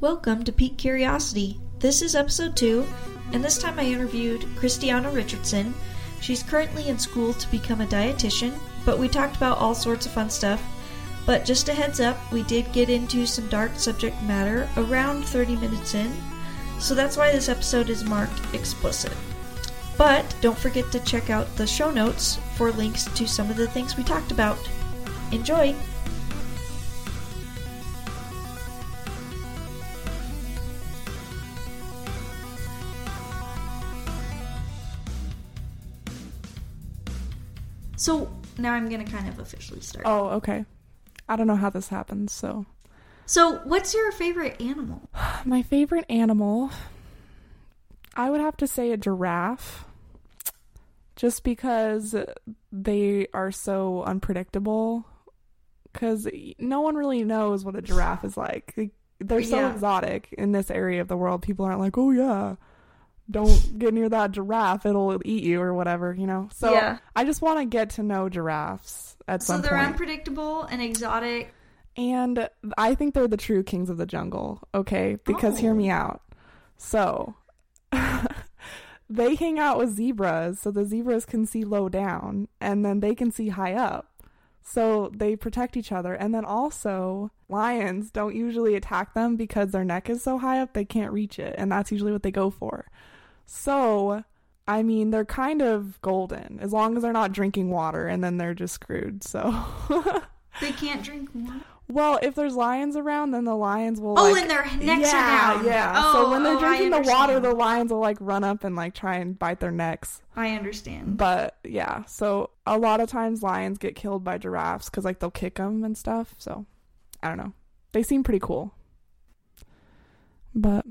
Welcome to Peak Curiosity. This is episode 2, and this time I interviewed Christiana Richardson. She's currently in school to become a dietitian, but we talked about all sorts of fun stuff. But just a heads up, we did get into some dark subject matter around 30 minutes in, so that's why this episode is marked explicit. But don't forget to check out the show notes for links to some of the things we talked about. Enjoy! So now I'm gonna kind of officially start. Oh, okay. I don't know how this happens, so. So, what's your favorite animal? My favorite animal, I would have to say a giraffe. Just because they are so unpredictable. Because no one really knows what a giraffe is like. They're so Yeah. exotic in this area of the world. People aren't like, oh, yeah, don't get near that giraffe. It'll eat you or whatever, you know? So Yeah. I just want to get to know giraffes at So some they're point. unpredictable and exotic. And I think they're the true kings of the jungle, okay? Because hear Oh. me out. So, they hang out with zebras, so the zebras can see low down, and then they can see high up. So they protect each other. And then also, lions don't usually attack them because their neck is so high up they can't reach it. And that's usually what they go for. So, I mean, they're kind of golden as long as they're not drinking water, and then they're just screwed. So. They can't drink water. Well, if there's lions around, then the lions will. Oh, like, and their necks yeah, are down. Yeah, Oh, so when they're oh, drinking the water, the lions will like run up and like try and bite their necks. I understand. But yeah, so a lot of times lions get killed by giraffes because like they'll kick them and stuff. So I don't know. They seem pretty cool. But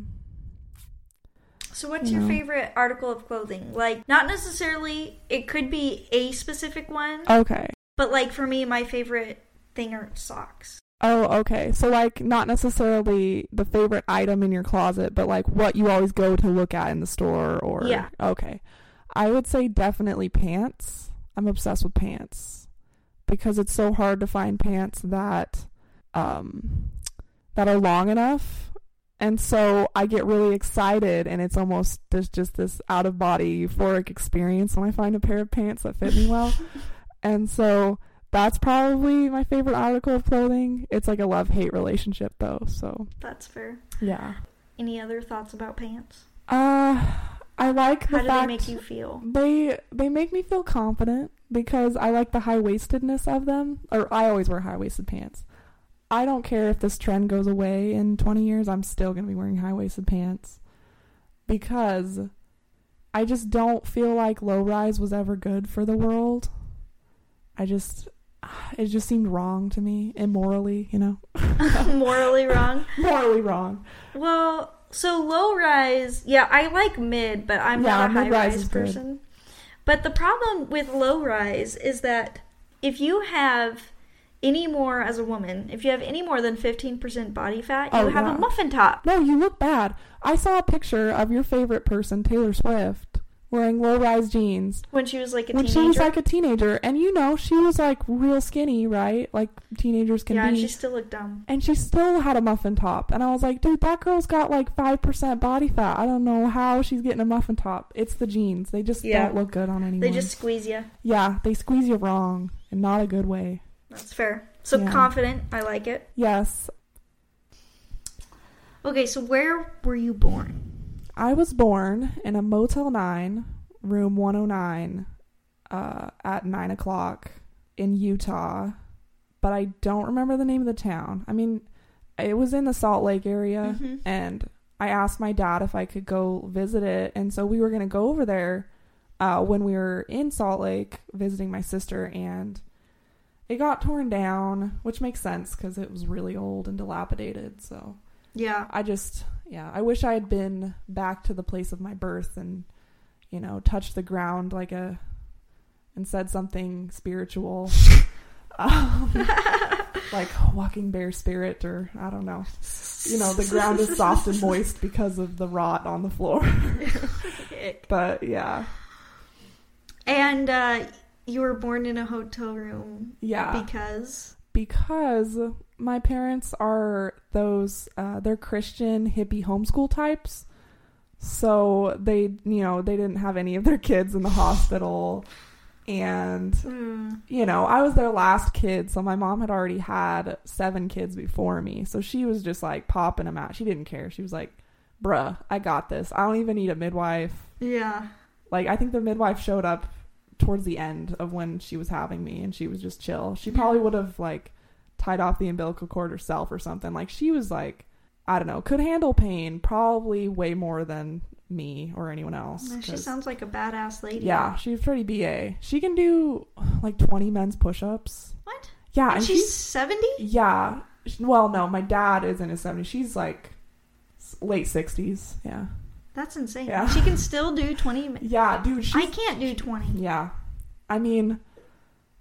So, what's You your know. favorite article of clothing? Like, not necessarily, it could be a specific one, okay. but like for me, my favorite thing are socks. Oh, okay. So like not necessarily the favorite item in your closet, but like what you always go to look at in the store or Yeah. Okay. I would say definitely pants. I'm obsessed with pants because it's so hard to find pants that um that are long enough. And so I get really excited and it's almost there's just this out of body euphoric experience when I find a pair of pants that fit me well. And so that's probably my favorite article of clothing. It's like a love hate relationship though, so That's fair. yeah. Any other thoughts about pants? Uh I like the How do they fact make you feel? they they make me feel confident because I like the high waistedness of them. Or I always wear high waisted pants. I don't care if this trend goes away in 20 years, I'm still going to be wearing high waisted pants because I just don't feel like low rise was ever good for the world. I just it just seemed wrong to me, immorally, you know. Morally wrong. Morally wrong. Well, so low rise, yeah, I like mid, but I'm Yeah, not a high rise is good. person. But the problem with low rise is that if you have any more as a woman, if you have any more than 15% body fat, you Oh, have yeah. a muffin top. No, you look bad. I saw a picture of your favorite person, Taylor Swift, wearing low rise jeans When she was like a when teenager. she was like a teenager. And you know, she was like real skinny, right? Like teenagers can yeah, and be. she still looked dumb. and she still had a muffin top. And I was like, dude, that girl's got like 5% body fat. I don't know how she's getting a muffin top. It's the jeans. They just Yeah. don't look good on anyone. They just squeeze you. Yeah, they squeeze you wrong and not a good way. That's fair. So Yeah. confident. I like it. Yes, Okay, so where were you born? I was born in a Motel 9, room 109, uh, at 9 o'clock in Utah, but I don't remember the name of the town. I mean, it was in the Salt Lake area, Mhm. and I asked my dad if I could go visit it, and so we were going to go over there uh, when we were in Salt Lake visiting my sister, and it got torn down, which makes sense because it was really old and dilapidated, so. Yeah. I just, yeah, I wish I had been back to the place of my birth and, you know, touched the ground like a, and said something spiritual, um, like walking bear spirit or I don't know. You know, the ground is soft and moist because of the rot on the floor. but yeah, And uh, you were born in a hotel room yeah, because because my parents are those uh, they're Christian hippie homeschool types. So they, you know, they didn't have any of their kids in the hospital and Mm. you know, I was their last kid, so my mom had already had seven kids before me. So she was just like popping them out. She didn't care. She was like, "Bruh, I got this. I don't even need a midwife." Yeah. Like I think the midwife showed up towards the end of when she was having me and she was just chill. She probably would have like tied off the umbilical cord herself or something. Like she was like I don't know, could handle pain probably way more than me or anyone else. She sounds like a badass lady. yeah, she's pretty BA. She can do like 20 men's push-ups. What? Yeah, And and she's she's 70? yeah. Well, no, my dad is in his 70s. She's like late 60s. Yeah. That's insane. Yeah. She can still do 20 minutes. Yeah, dude, I can't do 20. Yeah. I mean,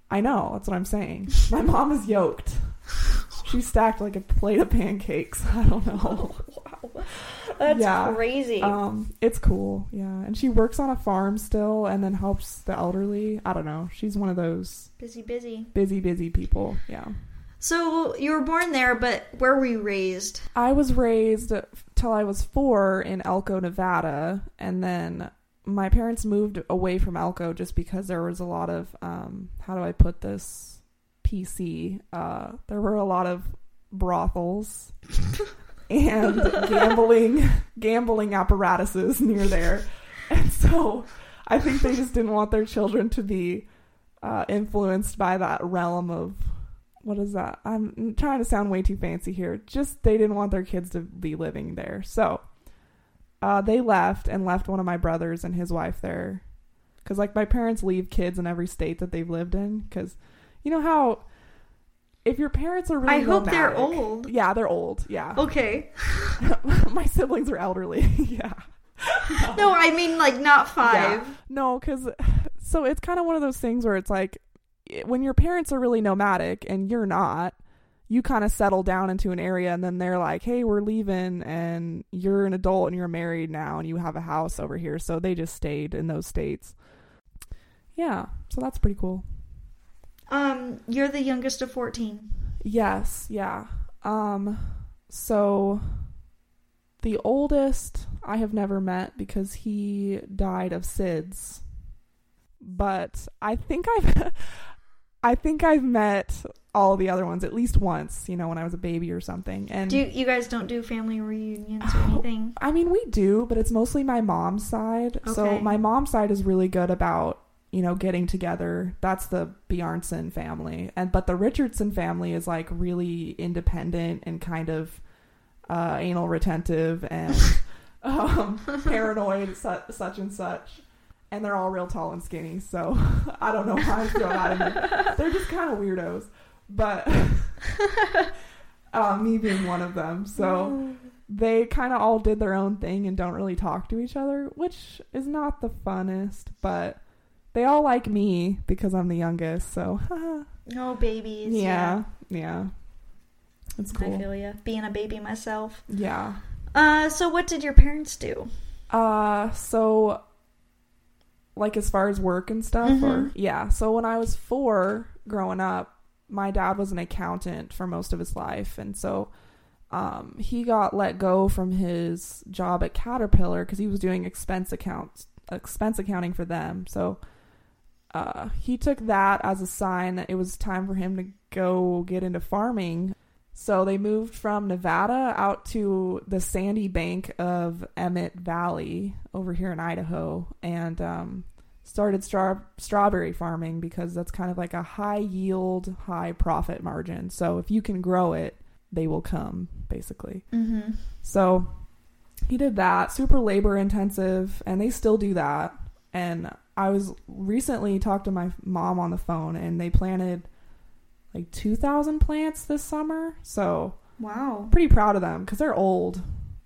I know. That's what I'm saying. My mom is yoked. She stacked like a plate of pancakes. I don't know. wow. That's Yeah. crazy. Um, it's cool. Yeah. And she works on a farm still and then helps the elderly. I don't know. She's one of those busy, busy. busy, busy people. Yeah. So you were born there, but where were you raised? I was raised till I was four in Elko, Nevada, and then my parents moved away from Elko just because there was a lot of um, how do I put this PC? Uh, there were a lot of brothels and gambling gambling apparatuses near there, and so I think they just didn't want their children to be uh, influenced by that realm of what is that? I'm trying to sound way too fancy here. Just they didn't want their kids to be living there. So uh, they left and left one of my brothers and his wife there. Because, like, my parents leave kids in every state that they've lived in. Because, you know how if your parents are really I hope they're old. Yeah, they're old. Yeah. Okay. my siblings are elderly. yeah. No, I mean like not five. No, because so it's kind of one of those things where it's like when your parents are really nomadic and you're not, you kind of settle down into an area and then they're like, hey, we're leaving and you're an adult and you're married now and you have a house over here. So they just stayed in those states. Yeah, so that's pretty cool. Um, you're the youngest of 14. Yes, yeah. Um so the oldest I have never met because he died of SIDS. But I think I've I think I've met all the other ones at least once, you know, when I was a baby or something. And Do you, you guys don't do family reunions or Oh, anything? I mean, we do, but it's mostly my mom's side. So my mom's side is really good about, you know, getting together. That's the Bjarnson family. And but the Richardson family is like really independent and kind of uh, anal retentive and um, paranoid, su- such and such. And they're all real tall and skinny. So I don't know why I'm throw that in there. They're just kind of weirdos. But uh, me being one of them. So they kind of all did their own thing and don't really talk to each other, which is not the funnest, but they all like me because I'm the youngest. So, no babies. yeah, yeah. It's I cool. feel you. Being a baby myself. Yeah. Uh, so what did your parents do? Uh, so like as far as work and stuff or Mhm. yeah. So when I was 4 growing up, my dad was an accountant for most of his life and so um he got let go from his job at Caterpillar cuz he was doing expense accounts expense accounting for them. So uh he took that as a sign that it was time for him to go get into farming. So they moved from Nevada out to the sandy bank of Emmett Valley over here in Idaho and um, started straw- strawberry farming because that's kind of like a high yield, high profit margin. So if you can grow it, they will come, basically. Mm-hmm. So he did that, super labor intensive, and they still do that. And I was recently talked to my mom on the phone, and they planted like 2,000 plants this summer. So Wow. pretty proud of them because they're old.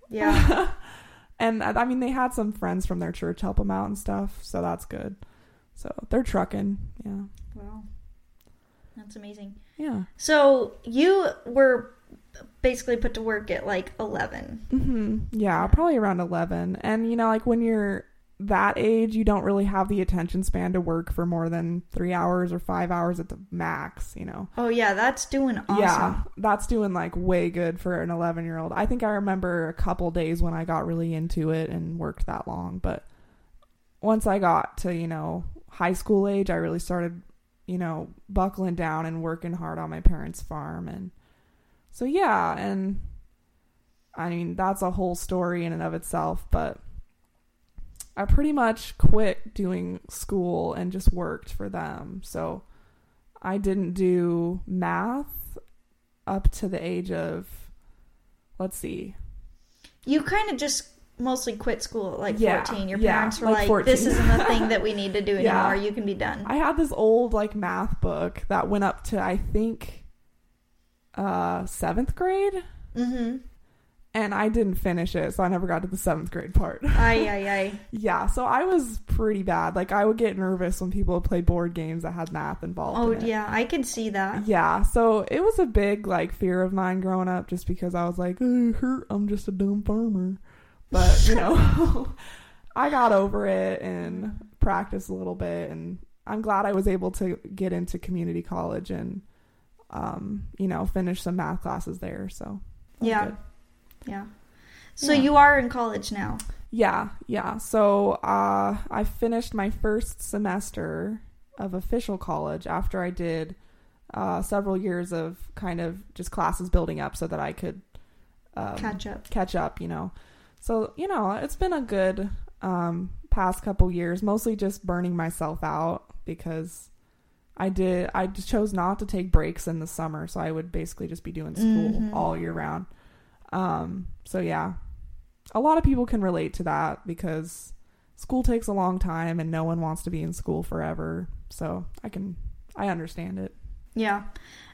Yeah. and I I mean, they had some friends from their church help them out and stuff, so that's good. So they're trucking. Yeah. wow. That's amazing. Yeah. So you were basically put to work at like 11. hmm Yeah, probably around 11. And, you know, like when you're that age, you don't really have the attention span to work for more than three hours or five hours at the max, you know. Oh yeah, that's doing awesome. Yeah, that's doing like way good for an 11 year old. I think I remember a couple days when I got really into it and worked that long, but once I got to, you know, high school age, I really started, you know, buckling down and working hard on my parents' farm. And so, yeah, and I mean, that's a whole story in and of itself, but I pretty much quit doing school and just worked for them. So I didn't do math up to the age of, let's see. You kind of just mostly quit school at like Yeah, 14. Your yeah, parents were like like, this isn't a thing that we need to do Yeah. anymore. You can be done. I had this old like math book that went up to I think uh seventh grade mm-hmm. And I didn't finish it, so I never got to the seventh grade part. Ay, ay, ay. yeah, so I was pretty bad. Like I would get nervous when people would play board games that had math involved. Oh, in it. yeah, I can see that. Yeah, so it was a big like fear of mine growing up just because I was like, hurt, I'm just a dumb farmer. But, you know, I got over it and practiced a little bit and I'm glad I was able to get into community college and um, you know, finish some math classes there, so Yeah. good. Yeah. So Yeah. you are in college now. Yeah, yeah. So uh, I finished my first semester of official college after I did uh, several years of kind of just classes building up so that I could um, Catch up. catch up, you know. So, you know, it's been a good um, past couple years, mostly just burning myself out because I did, I just chose not to take breaks in the summer. So I would basically just be doing school Mhm. all year round. Um, so yeah, a lot of people can relate to that because school takes a long time and no one wants to be in school forever. So I can, I understand it. Yeah.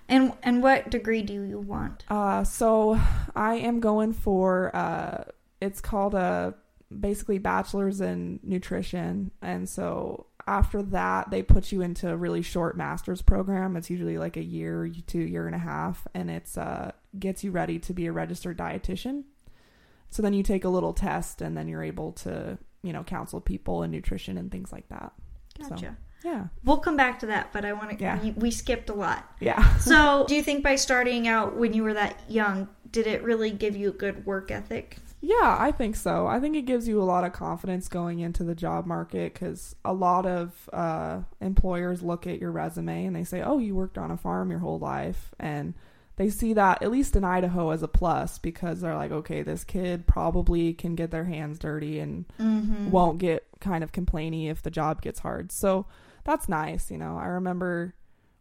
And and what degree do you want? Uh, so I am going for uh, it's called a basically bachelor's in nutrition, and so after that they put you into a really short master's program. It's usually like a year to year and a half, and it's uh gets you ready to be a registered dietitian. So then you take a little test, and then you're able to you know counsel people and nutrition and things like that. So- Gotcha. Yeah, We'll come back to that, but I want to. Yeah. We, we skipped a lot. yeah. So, do you think by starting out when you were that young, did it really give you a good work ethic? Yeah, I think so. I think it gives you a lot of confidence going into the job market because a lot of uh, employers look at your resume and they say, "Oh, you worked on a farm your whole life," and they see that at least in Idaho as a plus because they're like, "Okay, this kid probably can get their hands dirty and Mm-hmm. won't get kind of complainy if the job gets hard." So that's nice, you know. I remember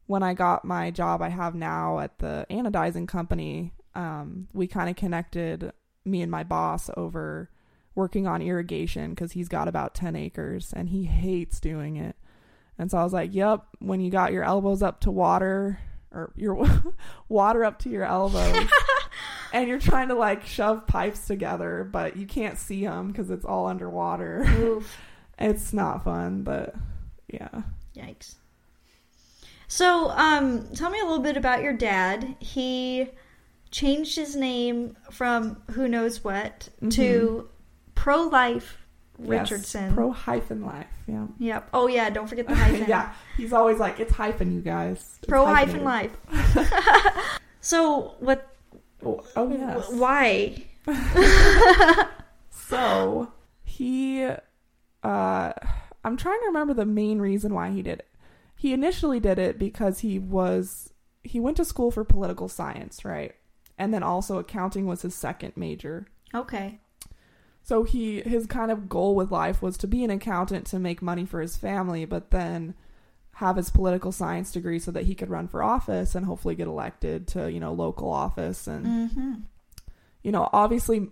when I got my job I have now at the anodizing company, um, we kind of connected me and my boss over working on irrigation because he's got about 10 acres and he hates doing it. And so I was like, yep, when you got your elbows up to water or your water up to your elbows and you're trying to like shove pipes together, but you can't see them because it's all underwater. It's not fun, but yeah. Yikes. So, um, tell me a little bit about your dad. He changed his name from who knows what to Pro Life Richardson. Yes, pro hyphen life. Yeah. Yep. Oh yeah, don't forget the hyphen. yeah. He's always like, it's hyphen, you guys. It's Pro hyphen life. so what? Oh, oh yes. Why? So he, uh, I'm trying to remember the main reason why he did it. He initially did it because he was he went to school for political science, right? And then also accounting was his second major. Okay. So he his kind of goal with life was to be an accountant to make money for his family, but then have his political science degree so that he could run for office and hopefully get elected to, you know, local office and Mm-hmm. you know, obviously,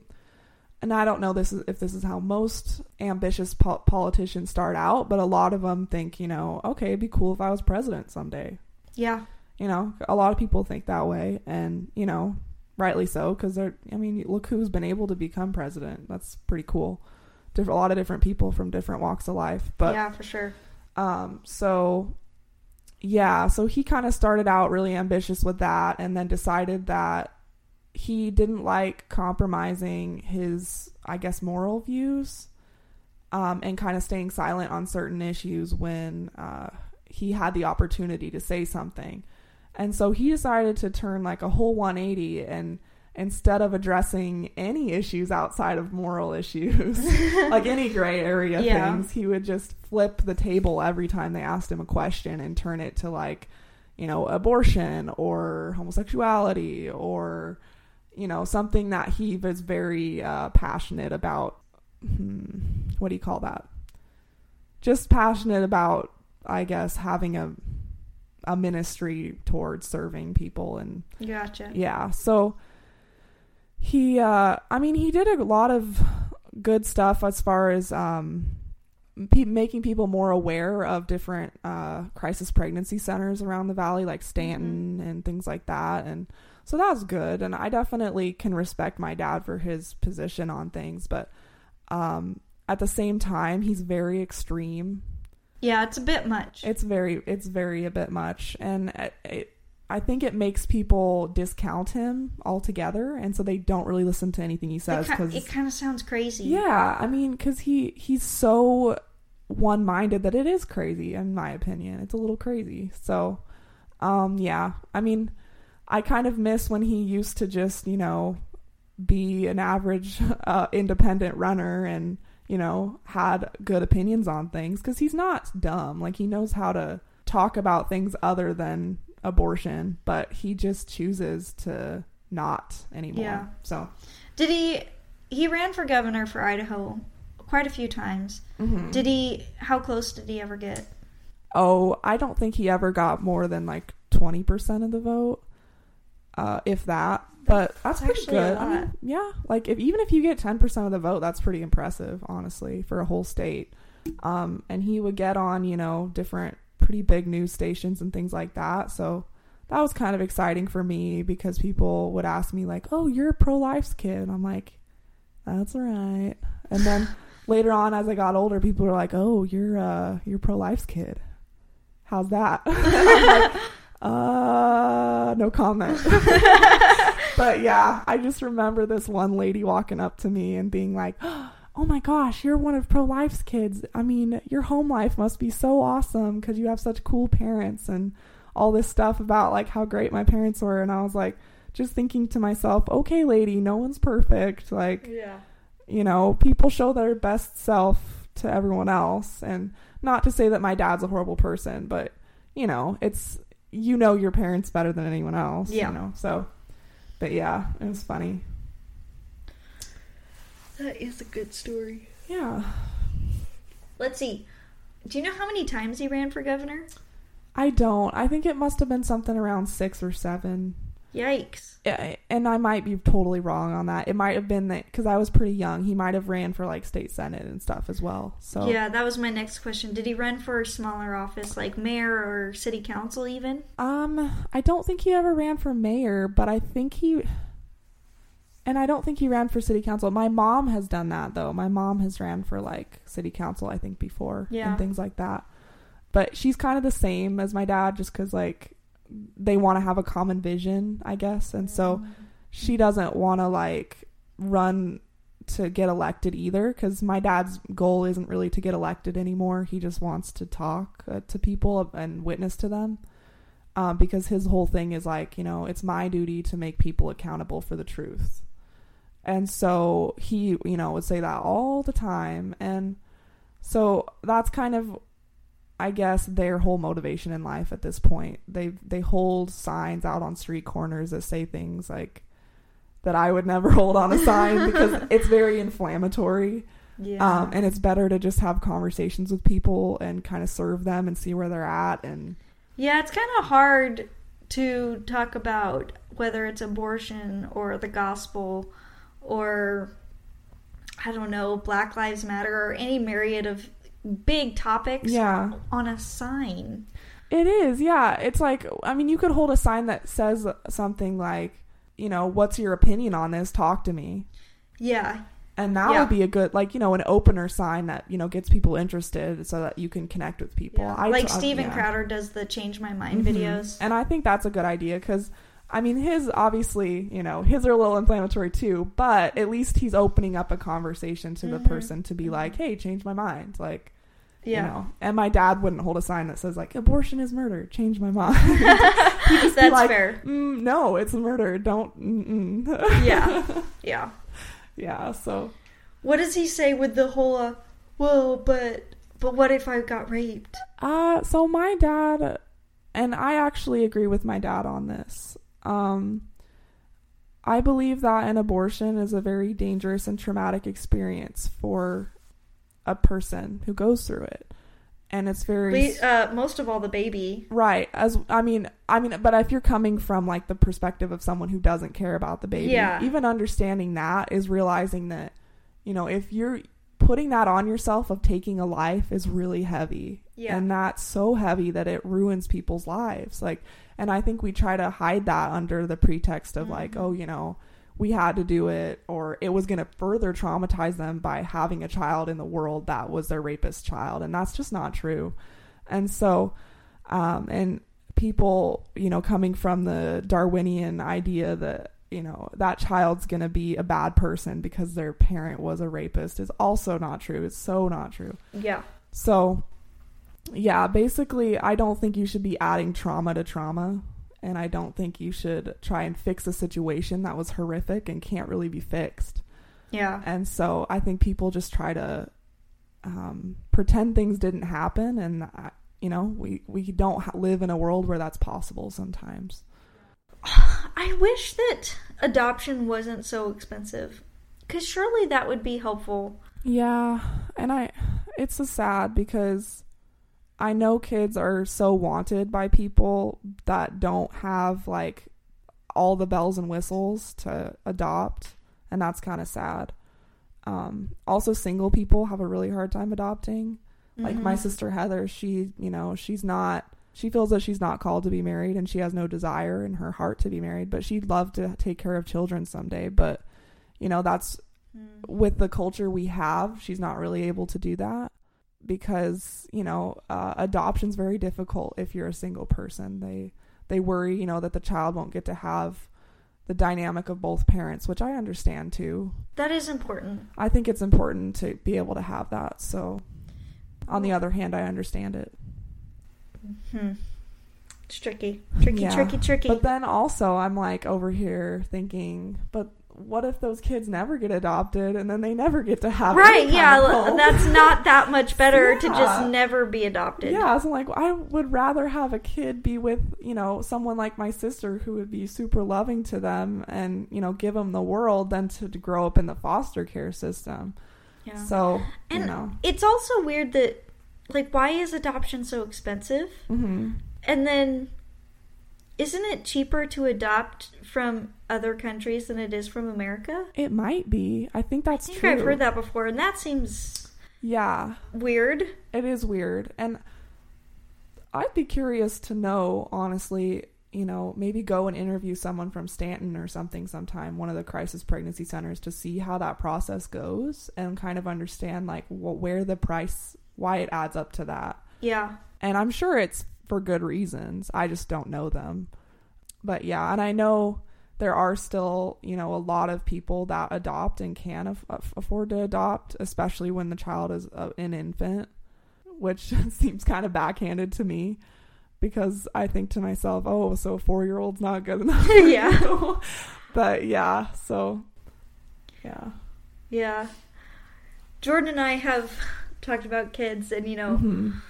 and I don't know this is, if this is how most ambitious po- politicians start out, but a lot of them think, you know, okay, it'd be cool if I was president someday. Yeah. You know, a lot of people think that way, and you know, rightly so, because they're. I mean, look who's been able to become president. That's pretty cool. A lot of different people from different walks of life, but yeah, for sure. um, so yeah, so he kind of started out really ambitious with that and then decided that he didn't like compromising his, I guess, moral views. um, and kind of staying silent on certain issues when uh, he had the opportunity to say something. And so he decided to turn like a whole 180 and instead of addressing any issues outside of moral issues, like any gray area Yeah. things, he would just flip the table every time they asked him a question and turn it to like, you know, abortion or homosexuality or, you know, something that he was very uh, passionate about. Hmm, what do you call that? Just passionate about, I guess, having a a ministry towards serving people and Gotcha. yeah so he uh i mean he did a lot of good stuff as far as um pe- making people more aware of different uh crisis pregnancy centers around the valley like stanton and things like that and so that was good and i definitely can respect my dad for his position on things but um at the same time he's very extreme Yeah, it's a bit much. it's very, it's very a bit much, and it, it, I think it makes people discount him altogether, and so they don't really listen to anything he says because, it kind of sounds crazy. yeah, I mean, because he he's so one-minded that it is crazy, in my opinion. It's a little crazy. So, um, yeah, I mean, I kind of miss when he used to just, you know, be an average uh, independent runner and you know had good opinions on things because he's not dumb like he knows how to talk about things other than abortion but he just chooses to not anymore Yeah. so Did he? He ran for governor for Idaho quite a few times. mhm. Did he? How close did he ever get? oh i don't think he ever got more than like 20% of the vote uh, if that but that's, That's pretty actually good. I mean, yeah like if even if you get 10% of the vote that's pretty impressive honestly for a whole state. Um, and he would get on you know different pretty big news stations and things like that. So that was kind of exciting for me because people would ask me like oh you're a pro-life's kid. And i'm like that's right. And then later on as i got older people were like oh you're uh you're pro-life's kid. How's that? Like, uh no comment but yeah i just remember this one lady walking up to me and being like oh my gosh you're one of pro-life's kids i mean your home life must be so awesome because you have such cool parents and all this stuff about like how great my parents were and i was like just thinking to myself okay lady no one's perfect like Yeah. you know, people show their best self to everyone else. And not to say that my dad's a horrible person, but, you know, it's, you know, your parents better than anyone else, Yeah. you know, so, but yeah, it was funny. That is a good story. Yeah. Let's see. Do you know how many times he ran for governor? I don't. I think it must have been something around six or seven. Yikes. Yeah, And I might be totally wrong on that. It might have been that because I was pretty young. He might have ran for like state senate and stuff as well. So Yeah, that was my next question. Did he run for a smaller office like mayor or city council even? Um, I don't think he ever ran for mayor, but I think he and I don't think he ran for city council. My mom has done that though. My mom has ran for like city council I think before Yeah. and things like that. But she's kind of the same as my dad just cuz like they want to have a common vision, I guess. And so she doesn't want to like run to get elected either because my dad's goal isn't really to get elected anymore. He just wants to talk uh, to people and witness to them. Um, because his whole thing is like you know it's my duty to make people accountable for the truth. And so he you know would say that all the time. And so that's kind of I guess their whole motivation in life at this point. They they hold signs out on street corners that say things like that I would never hold on a sign because it's very inflammatory. Yeah. Um, and it's better to just have conversations with people and kind of serve them and see where they're at. And yeah, it's kind of hard to talk about whether it's abortion or the gospel or I don't know, Black Lives Matter or any myriad of big topics yeah, on a sign. it is. Yeah, it's like I mean, you could hold a sign that says something like, you know, what's your opinion on this? Talk to me. Yeah. And that Yeah. would be a good, like, you know, an opener sign that, you know, gets people interested so that you can connect with people. yeah. I like uh, Steven yeah. Crowder does the Change My Mind Mhm. videos. And I think that's a good idea because I mean, his obviously, you know, his are a little inflammatory too, but at least he's opening up a conversation to the Mhm. person to be Mhm. like, hey, change my mind. Like, Yeah. you know, and my dad wouldn't hold a sign that says, like, abortion is murder, change my mind. He'd just be That's like, fair. mm, no, it's murder. Don't. Yeah. Yeah. yeah, so, What does he say with the whole, uh, well, but, but what if I got raped? uh, so my dad, and I actually agree with my dad on this. Um, I believe that an abortion is a very dangerous and traumatic experience for a person who goes through it. And it's very We, uh, most of all, the baby. right as I mean I mean but if you're coming from like the perspective of someone who doesn't care about the baby, Yeah. even understanding that is realizing that you know, if you're putting that on yourself of taking a life is really heavy. Yeah. And that's so heavy that it ruins people's lives. Like and I think we try to hide that under the pretext of like, Mhm. oh, you know, we had to do it or it was going to further traumatize them by having a child in the world that was their rapist child and that's just not true. And so um and people, you know, coming from the Darwinian idea that you know that child's going to be a bad person because their parent was a rapist is also not true. It's so not true. Yeah. So, yeah, basically, I don't think you should be adding trauma to trauma. And I don't think you should try and fix a situation that was horrific and can't really be fixed. Yeah. And so I think people just try to um, pretend things didn't happen. And, uh, you know, we, we don't ha- live in a world where that's possible sometimes. I wish that adoption wasn't so expensive. Because surely that would be helpful. Yeah, and I it's so sad because I know kids are so wanted by people that don't have like all the bells and whistles to adopt, and that's kind of sad. Um, also, single people have a really hard time adopting. Like my Mhm. sister Heather, she, you know, she's not she feels that she's not called to be married and she has no desire in her heart to be married, but she'd love to take care of children someday, but you know, that's Mm. with the culture we have, she's not really able to do that because you know uh, adoption's very difficult if you're a single person. They they worry, you know, that the child won't get to have the dynamic of both parents, which I understand too. That is important. I think it's important to be able to have that. So, on the other hand, I understand it. Hmm. It's tricky. Tricky, Yeah. tricky, tricky. But then also, I'm like over here thinking, but what if those kids never get adopted and then they never get to have right, yeah, that's not that much better to just never be adopted. Yeah, so like I would rather have a kid be with, you know, someone like my sister who would be super loving to them and, you know, give them the world than to, to grow up in the foster care system. Yeah. So, And you know. it's also weird that, like, why is adoption so expensive? hmm And then, isn't it cheaper to adopt from other countries than it is from America? It might be. I think that's I think true. I've heard that before, and that seems Yeah, weird. it is weird. And I'd be curious to know, honestly, you know, maybe go and interview someone from Stanton or something sometime, one of the crisis pregnancy centers, to see how that process goes and kind of understand, like, wh- where the price, why it adds up to that. Yeah. And I'm sure it's for good reasons. I just don't know them. But yeah, and I know there are still, you know, a lot of people that adopt and can af- af- afford to adopt, especially when the child is uh, an infant, which seems kind of backhanded to me because I think to myself, oh, so a four year old's not good enough. Yeah. but yeah, so yeah. Yeah. Jordan and I have talked about kids, and, you know, Mhm.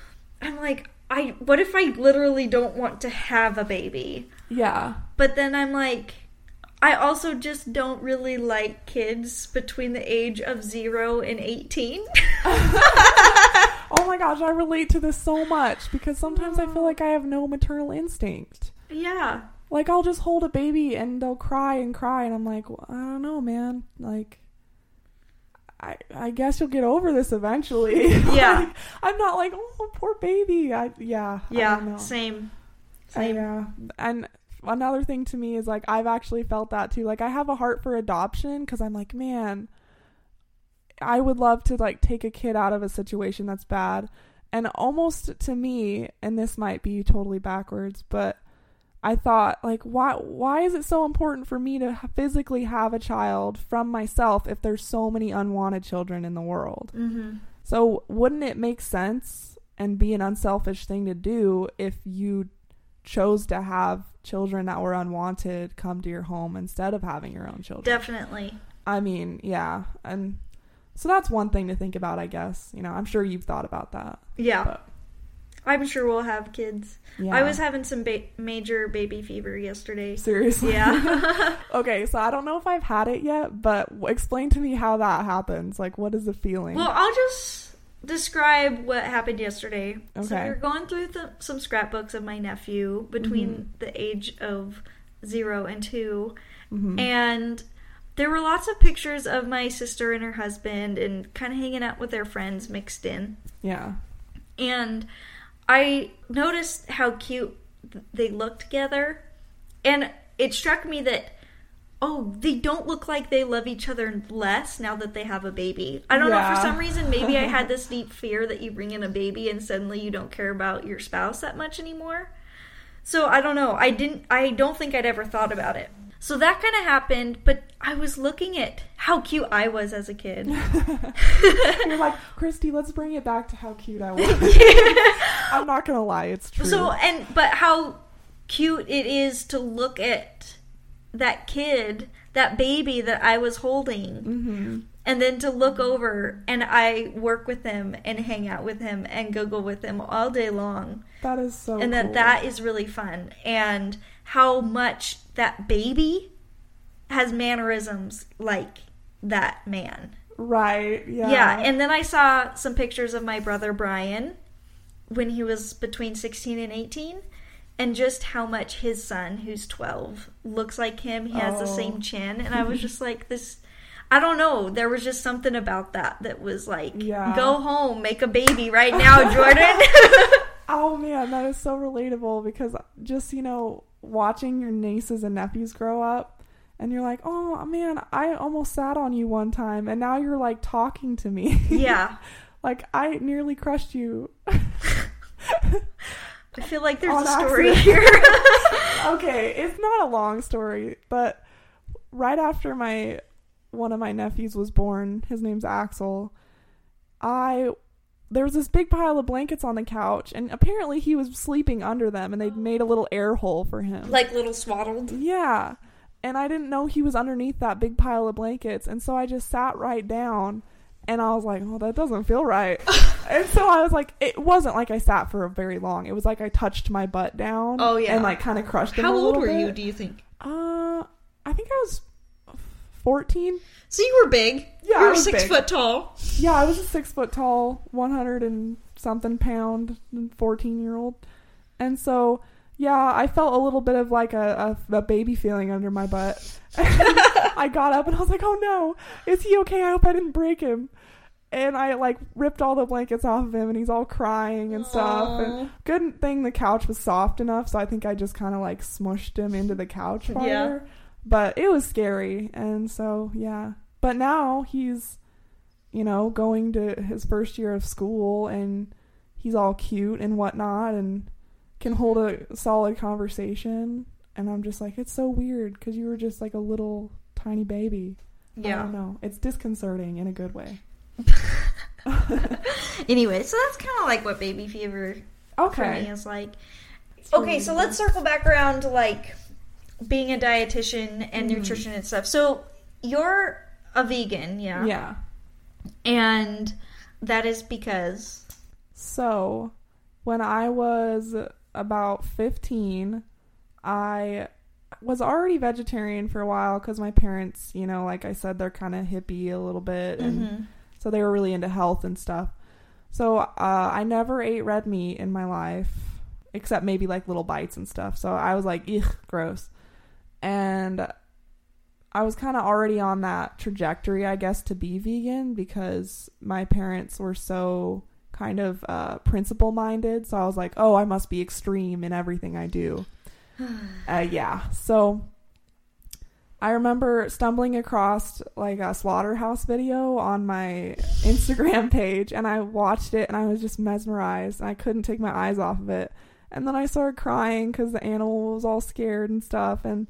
I'm like, I what if I literally don't want to have a baby? Yeah. But then I'm like, I also just don't really like kids between the age of zero and 18. Oh my gosh, I relate to this so much because sometimes I feel like I have no maternal instinct. yeah. Like I'll just hold a baby and they'll cry and cry and I'm like, well, I don't know, man. Like I I guess you'll get over this eventually. Yeah. Like, I'm not like, oh, poor baby. I yeah. I Yeah. know. Same. Same. yeah. And another thing to me is like I've actually felt that too. Like I have a heart for adoption because I'm like, man, I would love to like take a kid out of a situation that's bad. And almost to me, and this might be totally backwards, but I thought like why why is it so important for me to physically have a child from myself if there's so many unwanted children in the world? Mm-hmm. So wouldn't it make sense and be an unselfish thing to do if you chose to have children that were unwanted come to your home instead of having your own children? Definitely. I mean, yeah, and so that's one thing to think about, I guess. You know, I'm sure you've thought about that. Yeah. But, I'm sure we'll have kids. yeah. I was having some ba- major baby fever yesterday. seriously. Yeah. okay, so I don't know if I've had it yet, but explain to me how that happens. Like, what is the feeling? well, I'll just describe what happened yesterday. So Okay. we were going through the, some scrapbooks of my nephew between Mm-hmm. the age of zero and two, Mhm. and there were lots of pictures of my sister and her husband and kind of hanging out with their friends mixed in. yeah. and I noticed how cute they look together, and it struck me that oh, they don't look like they love each other less now that they have a baby. I don't know for some reason maybe I had this deep fear that you bring in a baby and suddenly you don't care about your spouse that much anymore. So I don't know. I didn't. I don't think I'd ever thought about it. So that kind of happened, but I was looking at how cute I was as a kid. You're like, Christy, let's bring it back to how cute I was. I'm not gonna lie, it's true. So and but how cute it is to look at that kid, that baby that I was holding, hmm and then to look over and I work with him and hang out with him and Google with him all day long. that is so. and that cool. that is really fun and how much that baby has mannerisms like that man. right, yeah, Yeah, and then I saw some pictures of my brother Brian when he was between 16 and 18 and just how much his son who's 12 looks like him. He has the Oh. same chin and I was just like this I don't know, there was just something about that that was like Yeah. go home, make a baby right now, Jordan. Oh man, that is so relatable because just you know watching your nieces and nephews grow up, and you're like, oh man, I almost sat on you one time, and now you're like talking to me. yeah. like I nearly crushed you. I feel like there's a story accident. here. okay, it's not a long story, but right after my one of my nephews was born, his name's Axel. I there was this big pile of blankets on the couch, and apparently he was sleeping under them, and they'd made a little air hole for him. like little swaddled. Yeah. And I didn't know he was underneath that big pile of blankets. And so I just sat right down and I was like, oh, that doesn't feel right. and so I was like, it wasn't like I sat for very long. It was like I touched my butt down. Oh, yeah. And like kind of crushed him How old were you, do you think? Uh, I think I was 14. So you were big. Yeah, you I were was six big. foot tall. Yeah, I was a six foot tall, 100 and something pound, 14 year old. And so, yeah, I felt a little bit of like a, a, a baby feeling under my butt. I got up and I was like, oh no, is he okay? I hope I didn't break him. And I like ripped all the blankets off of him and he's all crying and stuff. And good thing the couch was soft enough, so I think I just kind of like smushed him into the couch farther. Yeah. But it was scary. And so, yeah. But now he's you know, going to his first year of school and he's all cute and whatnot and can hold a solid conversation. And I'm just like, it's so weird because you were just like a little tiny baby. I Yeah. don't know. It's disconcerting in a good way. Anyway, so that's kind of like what baby fever for me Okay. is like. Okay, so let's circle back around to like being a dietitian and Mhm. nutrition and stuff. So you're a vegan, yeah, Yeah. and that is because So, when I was about 15, I was already vegetarian for a while because my parents, you know, like I said, they're kind of hippie a little bit. And Mhm. so they were really into health and stuff. So uh, I never ate red meat in my life, except maybe like little bites and stuff. So I was like, ugh, gross. And I was kind of already on that trajectory, I guess, to be vegan because my parents were so kind of uh, principle minded. So I was like, oh, I must be extreme in everything I do. uh, yeah. So I remember stumbling across like a slaughterhouse video on my Instagram page and I watched it and I was just mesmerized and I couldn't take my eyes off of it. And then I started crying because the animal was all scared and stuff. And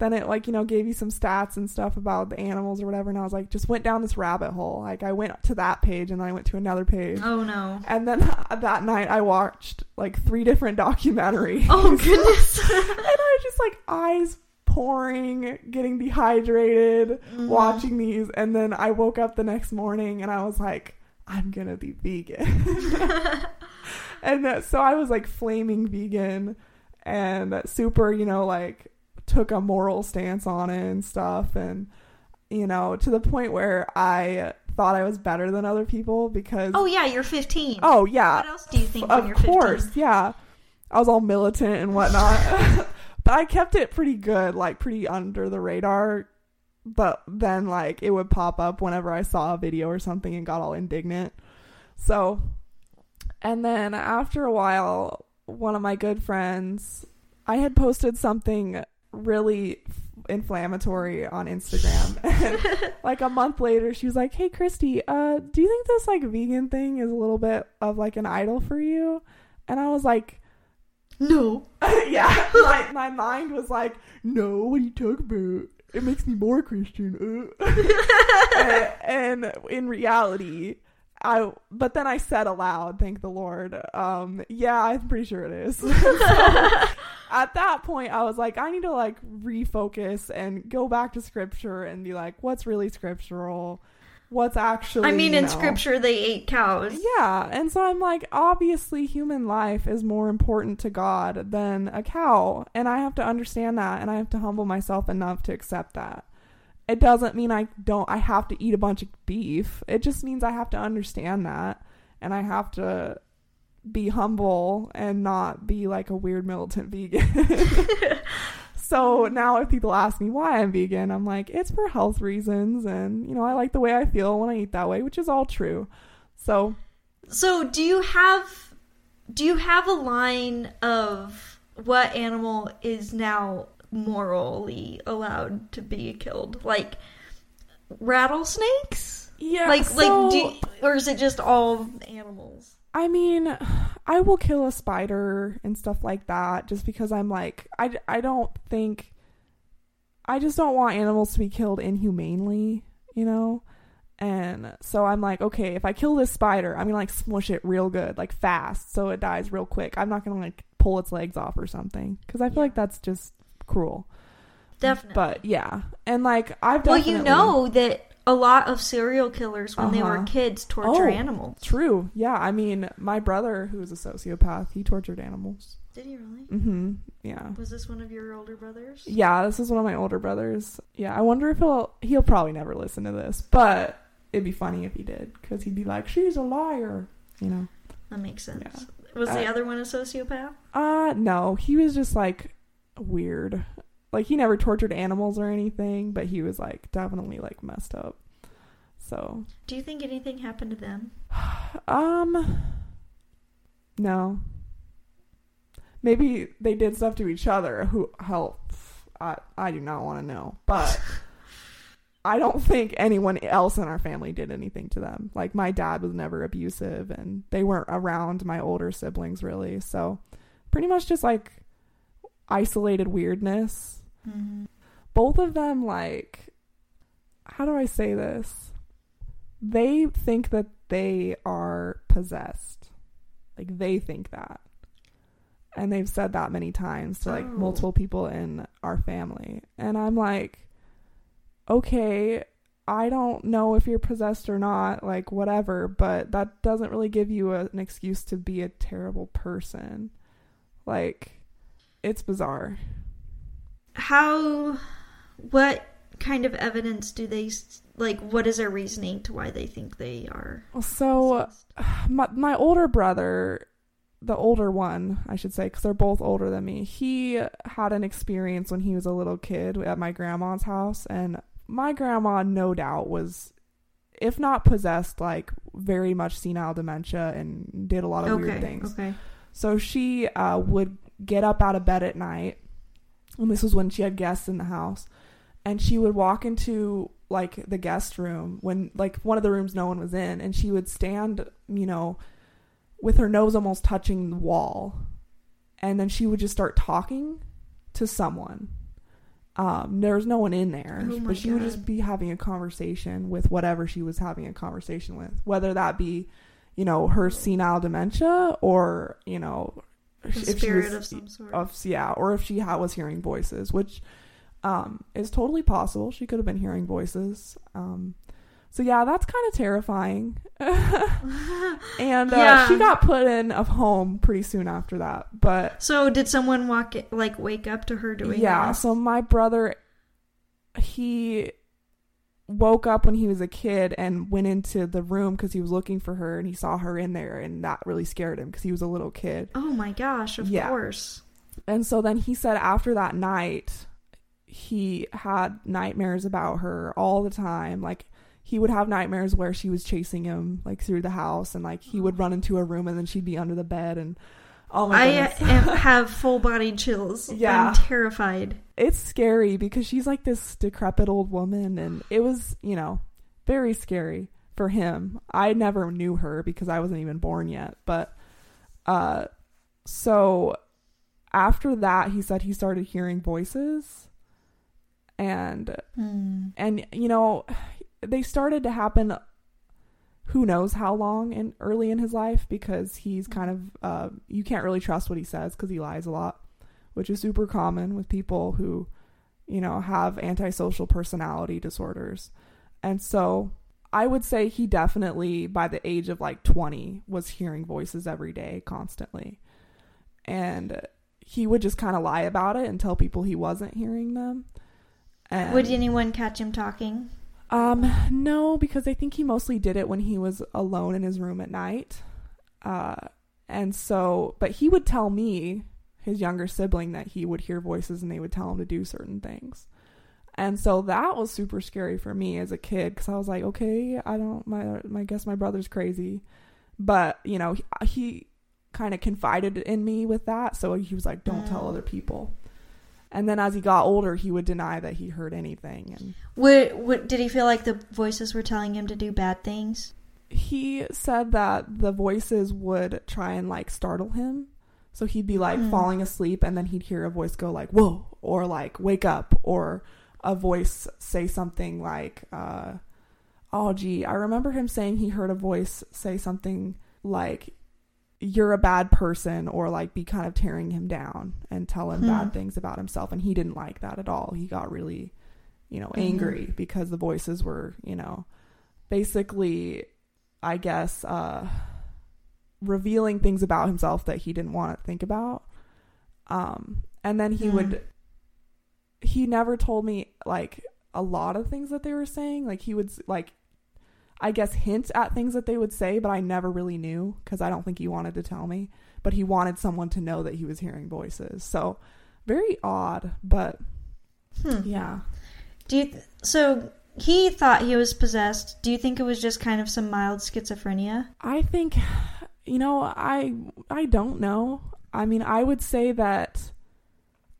then it like you know gave you some stats and stuff about the animals or whatever and i was like just went down this rabbit hole like i went to that page and then i went to another page Oh no. and then that night i watched like three different documentaries Oh goodness. and i was just like eyes pouring getting dehydrated Mhm. watching these and then i woke up the next morning and i was like i'm gonna be vegan and uh, so I was like flaming vegan and super, you know, like took a moral stance on it and stuff. And, you know, to the point where I thought I was better than other people because, oh yeah, you're 15. oh yeah, What else do you think when of course, 15? yeah. I was all militant and whatnot. but I kept it pretty good, like pretty under the radar. But then, like, it would pop up whenever I saw a video or something and got all indignant. So, and then after a while, one of my good friends, I had posted something really inflammatory on Instagram. And like a month later, she was like, "Hey, Christy, uh, do you think this like vegan thing is a little bit of like an idol for you?" And I was like, No. "Yeah." my, my mind was like, "No, what are you talking about? It makes me more Christian." Uh. and, and in reality. I but then I said aloud, thank the Lord. Um, yeah, I'm pretty sure it is. So, at that point I was like, I need to like refocus and go back to scripture and be like, what's really scriptural? What's actually I mean, in know- scripture, they ate cows. Yeah, and so I'm like, obviously human life is more important to God than a cow, and I have to understand that and I have to humble myself enough to accept that. It doesn't mean I don't I have to eat a bunch of beef. It just means I have to understand that and I have to be humble and not be like a weird militant vegan. so now if people ask me why I'm vegan, I'm like, it's for health reasons and you know, I like the way I feel when I eat that way, which is all true. So, So, do you have do you have a line of what animal is now morally allowed to be killed? Like rattlesnakes? yeah, like so, like do, or is it just all animals? I mean, I will kill a spider and stuff like that just because I'm like, I, I don't think, I just don't want animals to be killed inhumanely, you know? And so I'm like, okay, if I kill this spider, I'm gonna like smush it real good, like fast, so it dies real quick. I'm not gonna like pull its legs off or something because I feel like that's just cruel. Definitely. But yeah, and like I've well, you know that a lot of serial killers when they were Uh-huh. kids torture Oh. animals. true. Yeah, I mean, my brother who's a sociopath, he tortured animals. Did he really? Mm-hmm. Yeah. Was this one of your older brothers? Yeah, this is one of my older brothers. Yeah, I wonder if he'll he'll probably never listen to this, but it'd be funny if he did because he'd be like, "She's a liar," you know. That makes sense. Yeah. Was the Uh, other one a sociopath? Uh no, he was just like weird. Like he never tortured animals or anything, but he was like definitely like messed up. So, Do you think anything happened to them? um no. Maybe they did stuff to each other who help I I do not want to know. But I don't think anyone else in our family did anything to them. Like my dad was never abusive and they weren't around my older siblings really. So pretty much just like isolated weirdness. Mm-hmm. Both of them like how do I say this? They think that they are possessed. Like they think that. And they've said that many times to like Oh. multiple people in our family. And I'm like okay, I don't know if you're possessed or not, like whatever, but that doesn't really give you a, an excuse to be a terrible person. Like it's bizarre. How? What kind of evidence do they like? What is their reasoning to why they think they are? So my my older brother, the older one, I should say, because they're both older than me. He had an experience when he was a little kid at my grandma's house, and my grandma, no doubt, was, if not possessed, like very much senile dementia and did a lot of weird things. Okay. So she uh, would get up out of bed at night, and this was when she had guests in the house, and she would walk into like the guest room when like one of the rooms no one was in, and she would stand, you know, with her nose almost touching the wall, and then she would just start talking to someone. Um, there was no one in there, Oh but she would just be having a conversation with whatever she was having a conversation with, whether that be, you know, her senile dementia or you know, if she spirit was of some sort. of yeah, or if she ha- was hearing voices, which um, is totally possible. She could have been hearing voices. Um, so yeah, that's kind of terrifying. and uh, Yeah. she got put in a home pretty soon after that. But so did someone walk it, like wake up to her doing yeah, this? so my brother, he woke up when he was a kid and went into the room because he was looking for her and he saw her in there and that really scared him because he was a little kid. Oh my gosh, of Yeah. course. And so then he said after that night, he had nightmares about her all the time. Like he would have nightmares where she was chasing him like through the house, and like he would oh. run into a room and then she'd be under the bed. And oh my I am, have full body chills. Yeah. I'm terrified. it's scary because she's like this decrepit old woman, and it was you know very scary for him. I never knew her because I wasn't even born yet, but uh, so after that, he said he started hearing voices, and Hmm. and you know they started to happen who knows how long and early in his life because he's kind of uh, you can't really trust what he says because he lies a lot which is super common with people who you know have antisocial personality disorders. And so i would say he definitely by the age of like 20 was hearing voices every day constantly. And he would just kind of lie about it and tell people he wasn't hearing them. And Would anyone catch him talking? Um, no, because I think he mostly did it when he was alone in his room at night. Uh, and so, but he would tell me, his younger sibling, that he would hear voices and they would tell him to do certain things. And so that was super scary for me as a kid because I was like, okay, I don't, my, my, guess my brother's crazy. But, you know, he, he kind of confided in me with that. So he was like, don't tell Mm. other people. And then as he got older, he would deny that he heard anything. And Would, would, did he feel like the voices were telling him to do bad things? he said that the voices would try and like startle him. So he'd be like Hmm. falling asleep and then he'd hear a voice go like, whoa, or like wake up, or a voice say something like, uh, oh, gee, I remember him saying he heard a voice say something like, you're a bad person, or like be kind of tearing him down and tell him Hmm. bad things about himself. And he didn't like that at all. He got really, you know, Mhm. angry because the voices were, you know, basically I guess, uh, revealing things about himself that he didn't want to think about. Um, and then he Hmm. would, he never told me like a lot of things that they were saying. Like he would like, I guess hint at things that they would say, but I never really knew because I don't think he wanted to tell me. But he wanted someone to know that he was hearing voices. So very odd, but Hmm. yeah. Do you th- so he thought he was possessed. Do you think it was just kind of some mild schizophrenia? I think you know, I I don't know. I mean, I would say that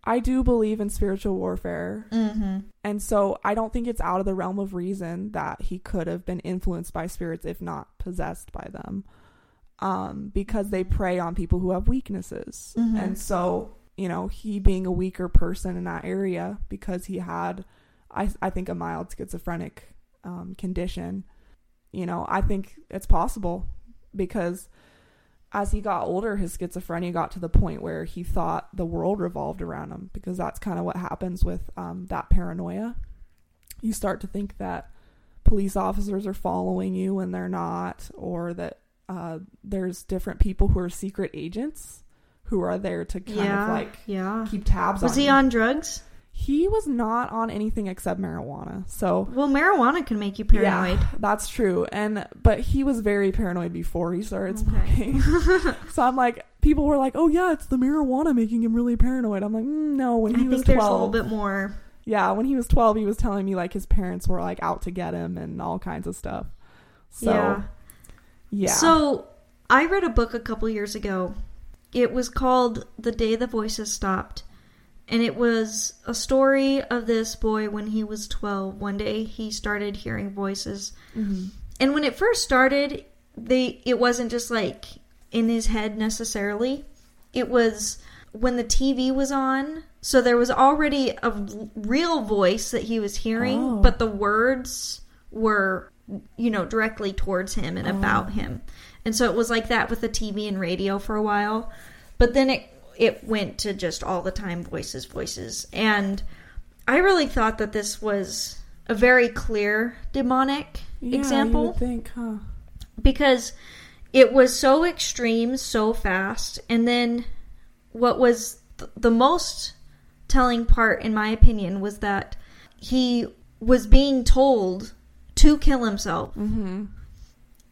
I do believe in spiritual warfare. Mm-hmm. And so I don't think it's out of the realm of reason that he could have been influenced by spirits if not possessed by them. Um because they prey on people who have weaknesses. Mhm. And so, you know, he being a weaker person in that area because he had I I think a mild schizophrenic um condition, you know, I think it's possible because as he got older, his schizophrenia got to the point where he thought the world revolved around him because that's kind of what happens with um, that paranoia. You start to think that police officers are following you when they're not, or that uh, there's different people who are secret agents who are there to kind yeah. of like yeah. keep tabs Was on Was he you. on drugs? He was not on anything except marijuana. So Well, marijuana can make you paranoid. yeah, that's true. And but he was very paranoid before he started Okay. smoking. so I'm like, people were like, "Oh yeah, it's the marijuana making him really paranoid." I'm like, mm, "No." When he I was think there's a little bit more. yeah, when he was 12, he was telling me like his parents were like out to get him and all kinds of stuff. So yeah. yeah, So I read a book a couple years ago. It was called The Day the Voices Stopped. And it was a story of this boy when he was 12. One day he started hearing voices. Mhm. And when it first started, they it wasn't just like in his head necessarily. It was when the TV was on. So there was already a real voice that he was hearing, Oh. but the words were, you know, directly towards him and about him. And so it was like that with the TV and radio for a while. But then it it went to just all the time voices, voices. And I really thought that this was a very clear demonic Yeah, example think, huh? because it was so extreme so fast and then what was th- the most telling part in my opinion was that he was being told to kill himself Mm-hmm.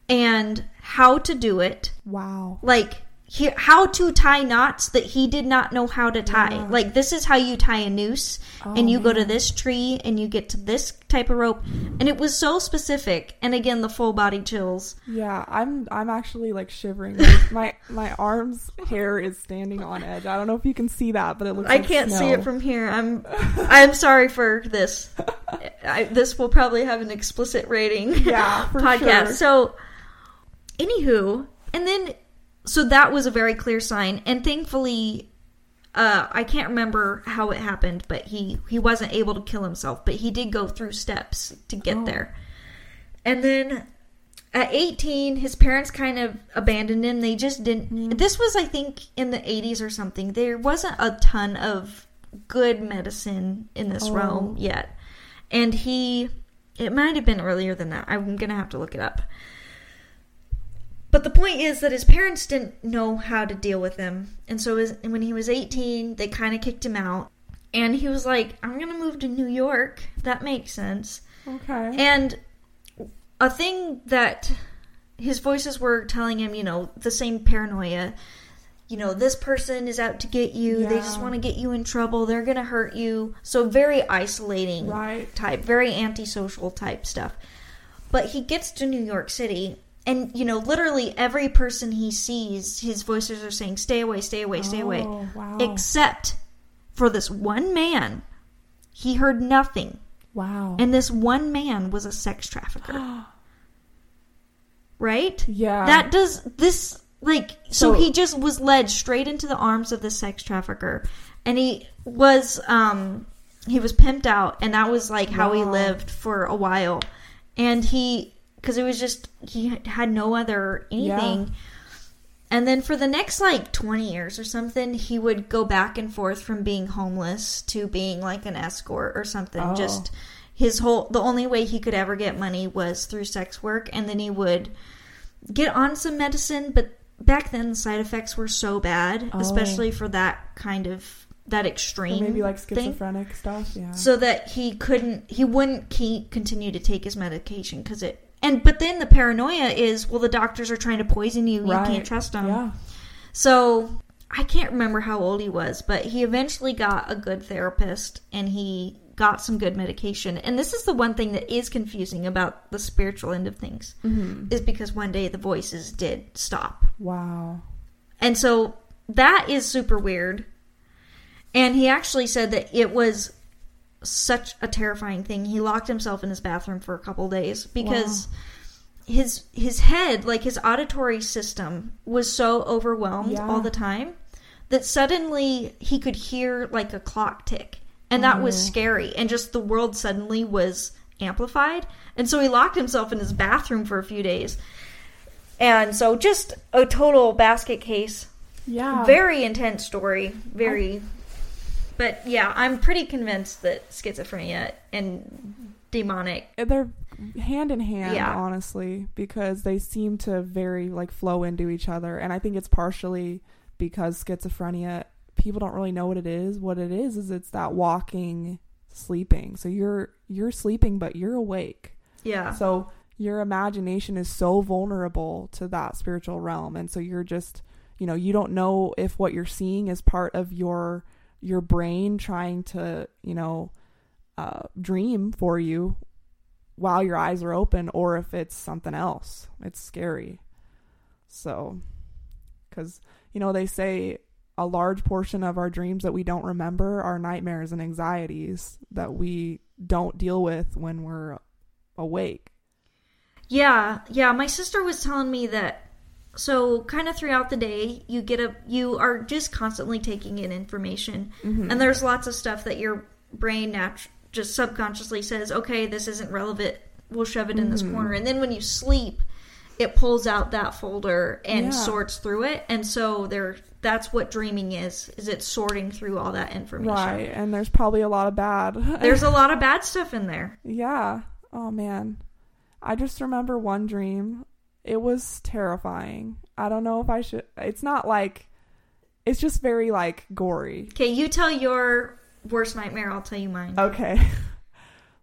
and how to do it Wow. like he, how to tie knots that he did not know how to tie Yeah. like this is how you tie a noose Oh, and you go to this tree and you get to this type of rope and it was so specific and again the full body chills Yeah, I'm I'm actually like shivering. my my arms hair is standing on edge. I don't know if you can see that, but it looks I like can't see it from here. I'm I'm sorry for this. I, this will probably have an explicit rating. Yeah, podcast. sure. So, anywho, and then so that was a very clear sign, and thankfully, uh, I can't remember how it happened, but he he wasn't able to kill himself, but he did go through steps to get Oh. there, and then. At 18, his parents kind of abandoned him. They just didn't. Mm. This was, I think, in the 80s or something. There wasn't a ton of good medicine in this Oh. realm yet. And he, it might have been earlier than that. I'm going to have to look it up. But the point is that his parents didn't know how to deal with him. And so his, when he was 18, they kind of kicked him out. And he was like, I'm going to move to New York. That makes sense. Okay. And a thing that his voices were telling him, you know, the same paranoia. You know, this person is out to get you. They just want to get you in trouble. They're going to hurt you. So very isolating Right. type, very antisocial type stuff. But he gets to New York City and you know, literally every person he sees, his voices are saying stay away, stay away, stay away. Oh, wow. Except for this one man. He heard nothing. wow. And this one man was a sex trafficker. right? yeah. That does this like so, So- he just was led straight into the arms of the sex trafficker. And he was um he was pimped out and that was like how he lived for a while. And he cuz it was just he had no other anything. Yeah. And then for the next like 20 years or something, he would go back and forth from being homeless to being like an escort or something. Oh. Just his whole the only way he could ever get money was through sex work and then he would get on some medicine, but back then the side effects were so bad, Oh. especially for that kind of that Or extreme maybe like thing schizophrenic stuff. Yeah. so that he couldn't he wouldn't keep continue to take his medication because it and but then the paranoia is well the doctors are trying to poison you you can't trust them Yeah. so i can't remember how old he was but he eventually got a good therapist and he got some good medication and this is the one thing that is confusing about the spiritual end of things hmm is because one day the voices did stop Wow. and so that is super weird. And he actually said that it was such a terrifying thing. He locked himself in his bathroom for a couple days because his his head, like his auditory system was so overwhelmed Yeah. all the time that suddenly he could hear like a clock tick. And that was Oh. scary and just the world suddenly was amplified. And so he locked himself in his bathroom for a few days. And so just a total basket case Yeah. very intense story. Very. But yeah, I'm pretty convinced that schizophrenia and demonic. They're hand in hand, Yeah. honestly, because they seem to very like flow into each other, and I think it's partially because schizophrenia. People don't really know what it is. What it is is it's that walking, sleeping. So you're you're sleeping, but you're awake. Yeah. So your imagination is so vulnerable to that spiritual realm and so you're just, you know, you don't know if what you're seeing is part of your your brain trying to, you know, uh, dream for you while your eyes are open or if it's something else. It's scary. So cuz you know, they say a large portion of our dreams that we don't remember are nightmares and anxieties that we don't deal with when we're awake. Yeah. Yeah. My sister was telling me that so kind of throughout the day, you get a you are just constantly taking in information, mm-hmm. and there's lots of stuff that your brain nat- just subconsciously says, okay, this isn't relevant. We'll shove it in this mm-hmm. corner, and then when you sleep, it pulls out that folder and Yeah. sorts through it, and so there. That's what dreaming is. Is it sorting through all that information? Right, and there's probably a lot of bad. There's a lot of bad stuff in there. yeah. Oh man. I just remember one dream. It was terrifying. I don't know if I should it's not like it's just very like gory. Okay, you tell your worst nightmare. I'll tell you mine. Okay.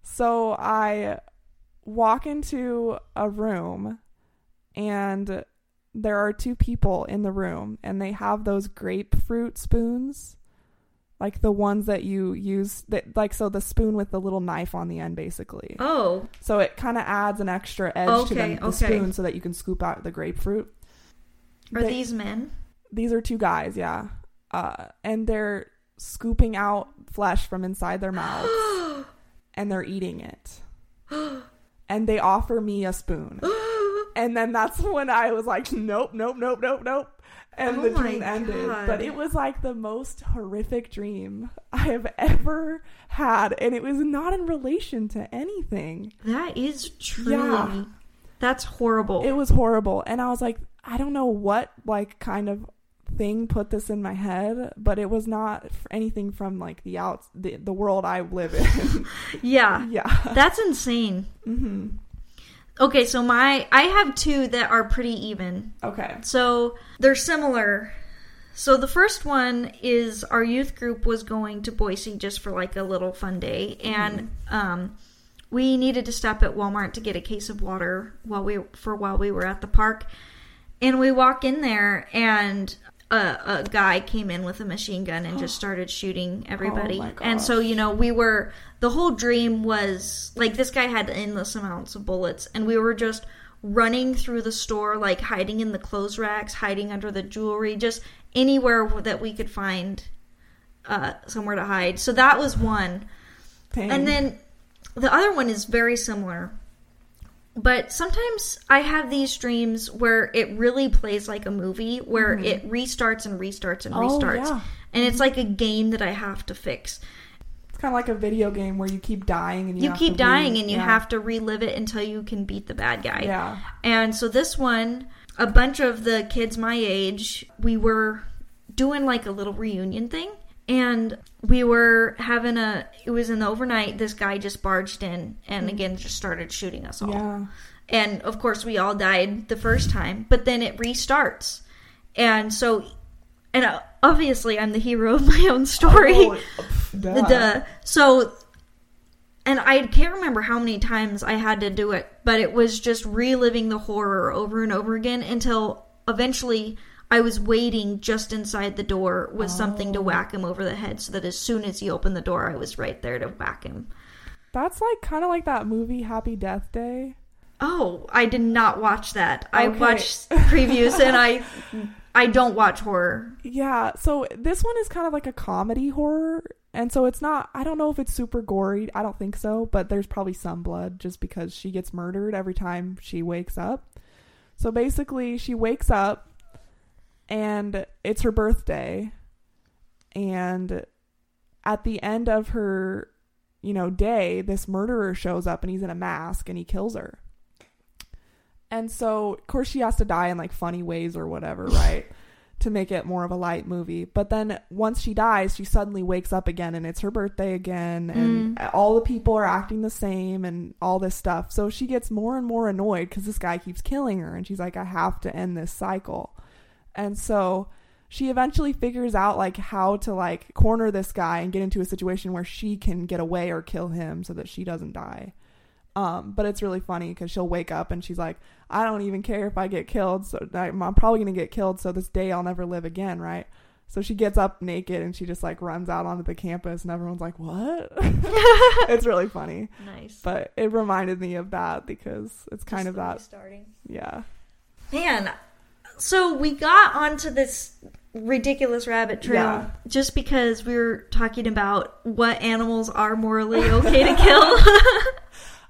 So I walk into a room and there are two people in the room and they have those grapefruit spoons. Like the ones that you use that like so the spoon with the little knife on the end basically. Oh, So it kind of adds an extra edge to Okay, the, the okay. spoon so that you can scoop out the grapefruit. are They- these men? These are two guys, yeah. Uh, and they're scooping out flesh from inside their mouths and they're eating it. and they offer me a spoon. And then that's when I was like, nope, nope, nope, nope, nope. And Oh the dream ended. But it was like the most horrific dream I have ever had. And it was not in relation to anything. That is true. Yeah. That's horrible. It was horrible. And I was like, I don't know what like kind of thing put this in my head, but it was not anything from like the out the, the world I live in. yeah, yeah. that's insane. hmm Okay, so my I have two that are pretty even. Okay. So they're similar. So the first one is our youth group was going to Boise just for like a little fun day, and um, we needed to stop at Walmart to get a case of water while we for while we were at the park. And we walk in there, and a, a guy came in with a machine gun and just started shooting everybody. my and so you know we were the whole dream was like this guy had endless amounts of bullets, and we were just running through the store, like hiding in the clothes racks, hiding under the jewelry, just anywhere that we could find uh, somewhere to hide. So that was one. Dang. And then the other one is very similar. But sometimes I have these dreams where it really plays like a movie, where it restarts and restarts and Mm-hmm. Oh, restarts. yeah. And it's like a game that I have to fix. It's kind of like a video game where you keep dying and you, You have keep to dying and you yeah. have to relive it until you can beat the bad guy. Yeah. And so this one, a bunch of the kids my age, we were doing like a little reunion thing. And we were having a, it was in the overnight. This guy just barged in and mm. again just started shooting us all. Yeah. And of course, we all died the first time, but then it restarts. And so, and uh, obviously, I'm the hero of my own story. Oh, duh. Duh. So, and I can't remember how many times I had to do it, but it was just reliving the horror over and over again until eventually I was waiting just inside the door with something Oh. to whack him over the head so that as soon as he opened the door, I was right there to whack him. That's like kind of like that movie Happy Death Day. Oh, I did not watch that. I watched previews and I I don't watch horror. Yeah, so this one is kind of like a comedy horror, and so it's not. I don't know if it's super gory. I don't think so, but there's probably some blood just because she gets murdered every time she wakes up. So basically, she wakes up, and it's her birthday, and at the end of her, you know, day, this murderer shows up and he's in a mask and he kills her. And so, of course, she has to die in like funny ways or whatever, right? to make it more of a light movie. But then once she dies, she suddenly wakes up again and it's her birthday again and mm. all the people are acting the same and all this stuff. So she gets more and more annoyed cuz this guy keeps killing her and she's like I have to end this cycle. And so she eventually figures out like how to like corner this guy and get into a situation where she can get away or kill him so that she doesn't die. Um, but it's really funny because she'll wake up and she's like, I don't even care if I get killed. So I'm I'm probably going to get killed. So this day I'll never live again. Right. So she gets up naked and she just like runs out onto the campus and everyone's like, what? it's really funny. Nice. But it reminded me of that because it's kind Just of that. restarting. Yeah. Man, so we got onto this ridiculous rabbit trail Yeah. just because we were talking about what animals are morally okay to kill.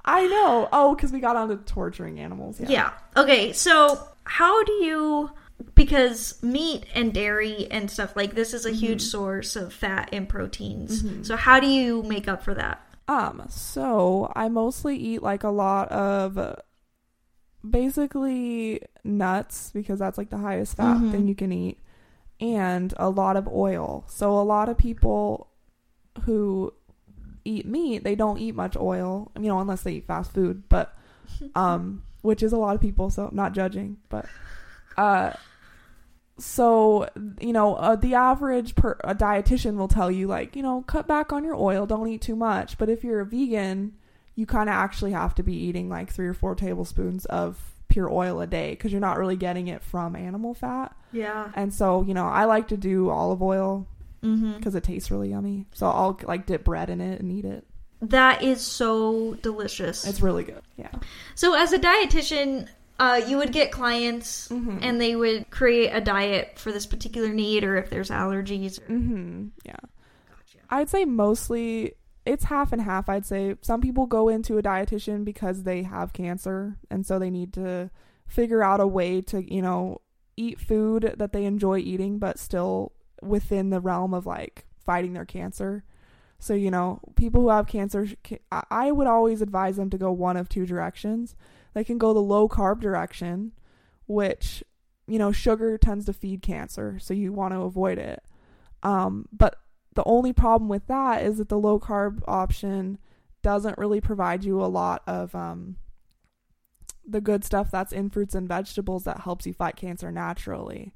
I know. Oh, because we got onto torturing animals. Yeah. Yeah. Okay, so how do you because meat and dairy and stuff like this is a huge source of fat and proteins. So how do you make up for that? Um, so I mostly eat like a lot of uh, basically nuts because that's like the highest fat Mhm. thing you can eat, and a lot of oil. So a lot of people who eat meat, they don't eat much oil, you know, unless they eat fast food, but um, which is a lot of people, so not judging, but uh so you know uh, the average per a dietitian will tell you like you know cut back on your oil don't eat too much but if you're a vegan you kind of actually have to be eating like three or four tablespoons of pure oil a day because you're not really getting it from animal fat Yeah. and so you know i like to do olive oil Mm-hmm. because it tastes really yummy so i'll like dip bread in it and eat it That is so delicious. it's really good yeah so as a dietitian, uh, you would get clients Mhm. and they would create a diet for this particular need or if there's allergies. Or... Mm-hmm. Yeah. I'd say mostly it's half and half. I'd say some people go into a dietitian because they have cancer and so they need to figure out a way to, you know, eat food that they enjoy eating but still within the realm of like fighting their cancer. So, you know, people who have cancer, I would always advise them to go one of two directions. They can go the low carb direction, which, you know, sugar tends to feed cancer, so you want to avoid it. Um, but the only problem with that is that the low carb option doesn't really provide you a lot of um, the good stuff that's in fruits and vegetables that helps you fight cancer naturally.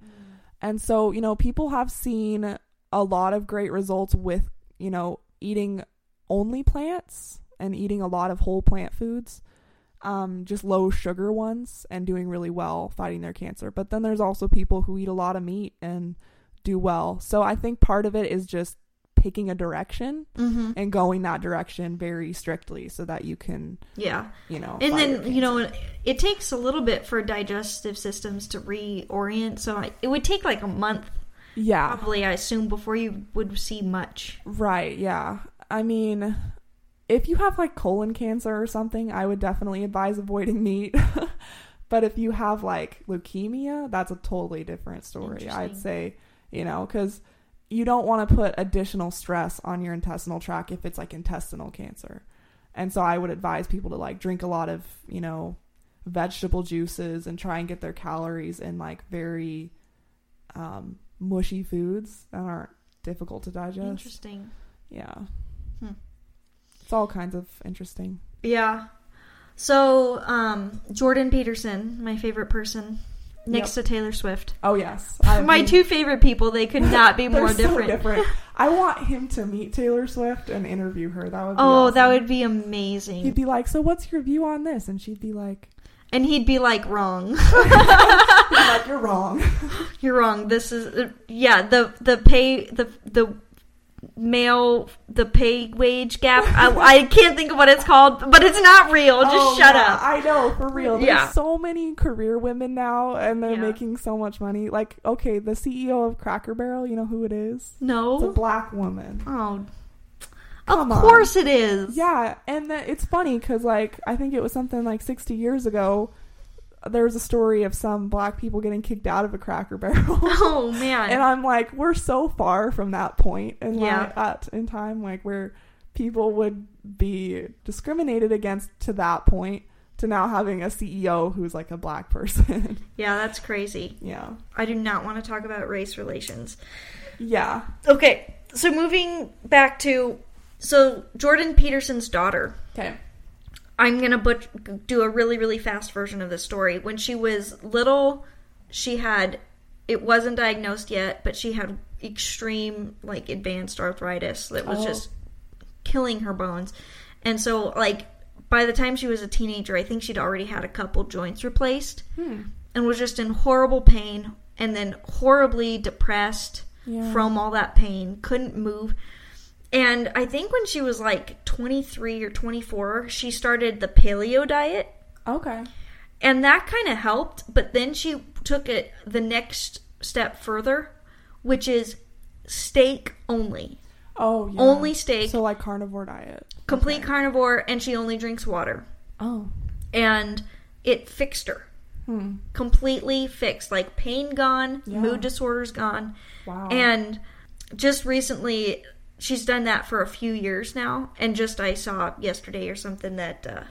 And so, you know, people have seen a lot of great results with, you know, eating only plants and eating a lot of whole plant foods, um, just low sugar ones, and doing really well fighting their cancer. But then there's also people who eat a lot of meat and do well. So I think part of it is just picking a direction Mm-hmm. and going that direction very strictly so that you can, Yeah. you know, And then, you know, it takes a little bit for digestive systems to reorient. So I, it would take like a month, yeah. probably, I assume, before you would see much. Right, yeah. I mean, if you have like colon cancer or something, I would definitely advise avoiding meat. but if you have like leukemia, that's a totally different story. I'd say, you know, cuz you don't want to put additional stress on your intestinal tract if it's like intestinal cancer. And so I would advise people to like drink a lot of, you know, vegetable juices and try and get their calories in like very um mushy foods that aren't difficult to digest. Interesting. Yeah. Hmm. It's all kinds of interesting. Yeah. So, um, Jordan Peterson, my favorite person, next to Taylor Swift. Oh yes, my two favorite people, they could not be more so different. different. I want him to meet Taylor Swift and interview her. That would. Be Oh, that would be amazing. He'd be like, "So what's your view on this?" And she'd be like, and he'd be like, wrong. he'd be like "You're wrong." You're wrong. This is uh, yeah. The the pay the the male the pay wage gap. I, I can't think of what it's called, but it's not real. Just Oh, shut yeah, up. I know for real. There's Yeah. so many career women now, and they're Yeah. making so much money. Like, okay, the CEO of Cracker Barrel, you know who it is? No, it's a black woman. Oh. Come of on. course it is. Yeah, and that it's funny because like I think it was something like 60 years ago. There was a story of some black people getting kicked out of a Cracker Barrel, Oh man. and I'm like, we're so far from that point in Yeah. li- at in time, like where people would be discriminated against to that point to now having a CEO who's like a black person. yeah, that's crazy. yeah, I do not want to talk about race relations. yeah, Okay, so moving back to so Jordan Peterson's daughter. okay, I'm gonna but- do a really really fast version of the story. When she was little, she had it wasn't diagnosed yet, but she had extreme like advanced arthritis that was Oh. just killing her bones. And so like by the time she was a teenager, I think she'd already had a couple joints replaced hmm. and was just in horrible pain and then horribly depressed yeah, from all that pain, couldn't move. And I think when she was like 23 or 24, she started the paleo diet. okay, And that kind of helped, but then she took it the next step further, which is steak only. oh, yeah. Only steak, So like carnivore diet, complete Okay. carnivore, and she only drinks water. Oh. and it fixed her. Hmm. Completely fixed. Like pain gone, Yeah. mood disorders gone. Wow. And just recently, she's done that for a few years now. And just I saw yesterday or something that uh,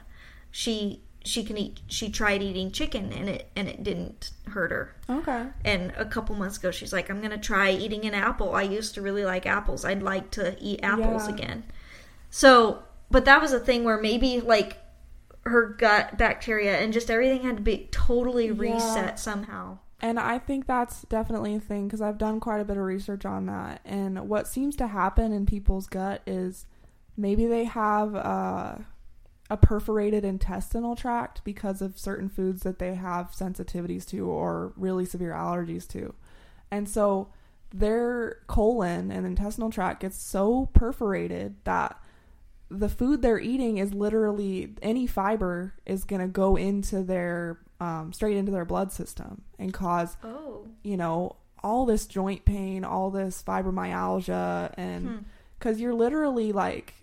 she she can eat. She tried eating chicken and it and it didn't hurt her. okay. And a couple months ago, she's like, "I'm gonna try eating an apple. I used to really like apples. I'd like to eat apples Yeah. again." So, but that was a thing where maybe like her gut bacteria and just everything had to be totally Yeah. reset somehow. And I think that's definitely a thing because I've done quite a bit of research on that. And what seems to happen in people's gut is maybe they have uh, a perforated intestinal tract because of certain foods that they have sensitivities to or really severe allergies to. And so their colon and intestinal tract gets so perforated that the food they're eating is literally any fiber is going to go into their um, straight into their blood system and cause Oh, you know all this joint pain all this fibromyalgia and Hmm. because you're literally like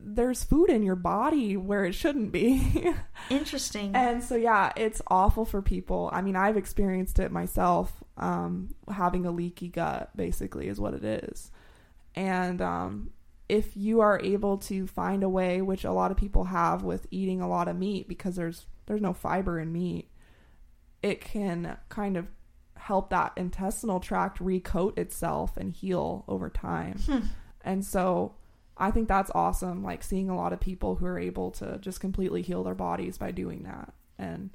there's food in your body where it shouldn't be interesting. and so yeah it's awful for people i mean i've experienced it myself um, having a leaky gut basically is what it is and um, if you are able to find a way which a lot of people have with eating a lot of meat because there's there's no fiber in meat it can kind of help that intestinal tract recoat itself and heal over time Hmm. and so I think that's awesome, like seeing a lot of people who are able to just completely heal their bodies by doing that. And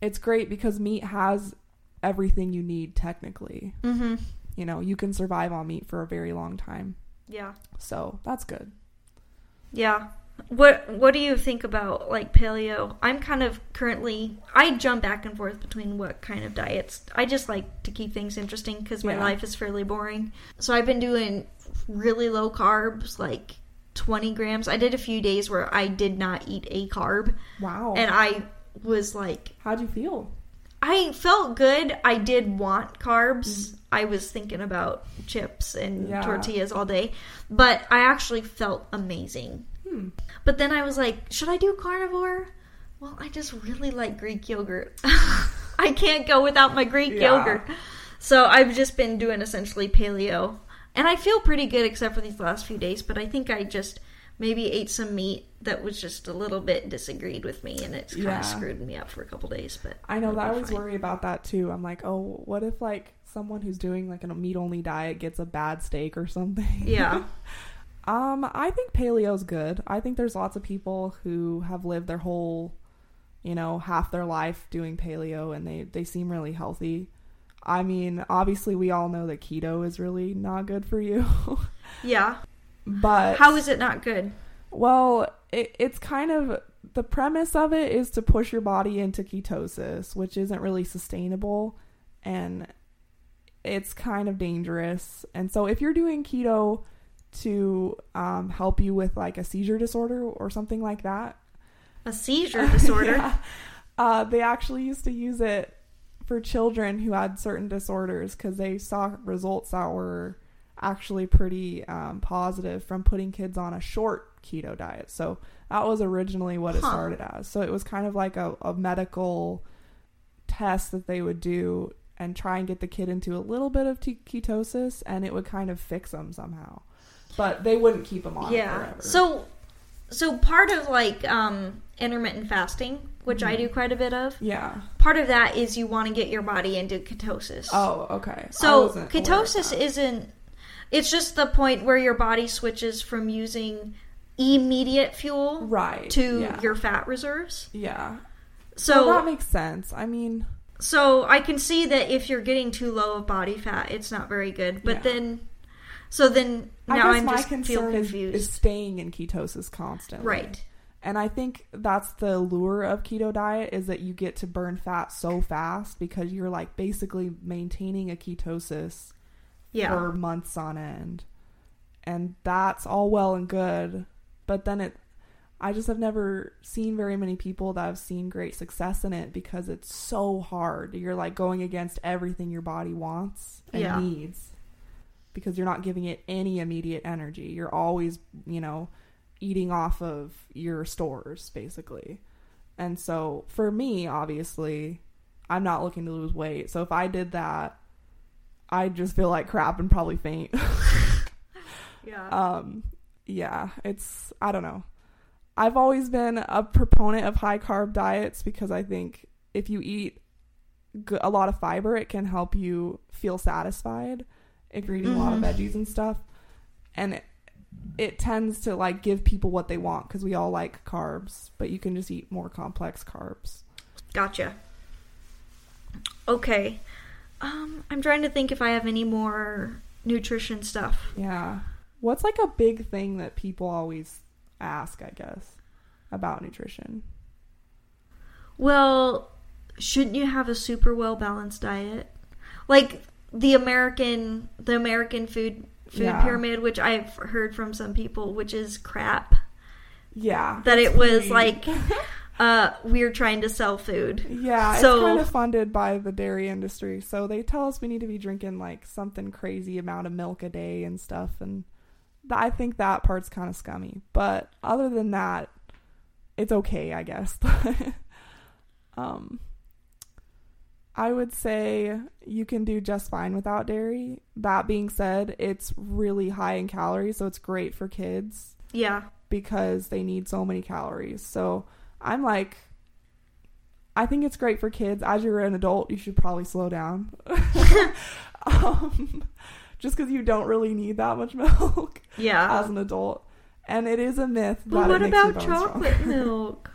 it's great because meat has everything you need technically. mm-hmm. You know, you can survive on meat for a very long time. Yeah, So that's good. yeah. What What do you think about like paleo? I'm kind of currently I jump back and forth between what kind of diets. I just like to keep things interesting because my Yeah. life is fairly boring. So I've been doing really low carbs, like 20 grams. I did a few days where I did not eat a carb, Wow. and I was like, How'd you feel? I felt good. I did want carbs. I was thinking about chips and Yeah. tortillas all day, but I actually felt amazing. Hmm. But then I was like, should I do carnivore? Well, I just really like Greek yogurt. I can't go without my Greek Yeah. yogurt. So I've just been doing essentially paleo. And I feel pretty good except for these last few days, but I think I just maybe ate some meat that was just a little bit disagreed with me and it's kind Yeah. of screwed me up for a couple days, but I know that I always fine. worry about that too. I'm like, oh, what if like someone who's doing like a meat only diet gets a bad steak or something? Yeah. Um, I think paleo's good. I think there's lots of people who have lived their whole, you know, half their life doing paleo and they they seem really healthy. I mean, obviously we all know that keto is really not good for you. Yeah. but How is it not good? well, it, it's kind of the premise of it is to push your body into ketosis, which isn't really sustainable and it's kind of dangerous. And so if you're doing keto to um, help you with like a seizure disorder or something like that, A seizure disorder. yeah, uh, they actually used to use it for children who had certain disorders because they saw results that were actually pretty um, positive from putting kids on a short keto diet. So that was originally what it Huh. started as. So it was kind of like a, a medical test that they would do and try and get the kid into a little bit of t- ketosis, and it would kind of fix them somehow. But they wouldn't keep them on yeah. forever. So so part of like um intermittent fasting, which I Mhm. do quite a bit of, yeah. part of that is you want to get your body into ketosis. Oh, okay. So wasn't aware of ketosis isn't. it's just the point where your body switches from using immediate fuel right to yeah. your fat reserves. yeah. So well, that makes sense. I mean, So I can see that if you're getting too low of body fat, it's not very good. But Yeah. then, so then now I'm just feel is, confused. is staying in ketosis constantly. right. And I think that's the lure of keto diet is that you get to burn fat so fast because you're like basically maintaining a ketosis Yeah. for months on end. And that's all well and good, but then it I just have never seen very many people that have seen great success in it because it's so hard. You're like going against everything your body wants and Yeah. needs because you're not giving it any immediate energy. You're always, you know, eating off of your stores basically. And so for me, obviously, I'm not looking to lose weight. So if I did that, I'd just feel like crap and probably faint. Yeah. um yeah, it's I don't know. I've always been a proponent of high carb diets because I think if you eat a lot of fiber, it can help you feel satisfied you're eating a lot of Mhm. veggies and stuff. And it, it tends to like give people what they want because we all like carbs, but you can just eat more complex carbs. Gotcha. Okay. Um, I'm trying to think if I have any more nutrition stuff. Yeah. What's like a big thing that people always ask, I guess, about nutrition? Well, shouldn't you have a super well balanced diet? Like the American the American food food Yeah. pyramid, which I've heard from some people, which is crap. Yeah. That it was like uh we're trying to sell food. Yeah, So- it's kind of funded by the dairy industry. So they tell us we need to be drinking like something crazy amount of milk a day and stuff and th- I think that part's kind of scummy. But other than that, it's okay, I guess. um I would say you can do just fine without dairy. That being said, it's really high in calories, so it's great for kids Yeah. because they need so many calories. So I'm like, I think it's great for kids. As you're an adult, you should probably slow down. um, just because you don't really need that much milk Yeah. as an adult. And it is a myth but what about chocolate stronger. milk?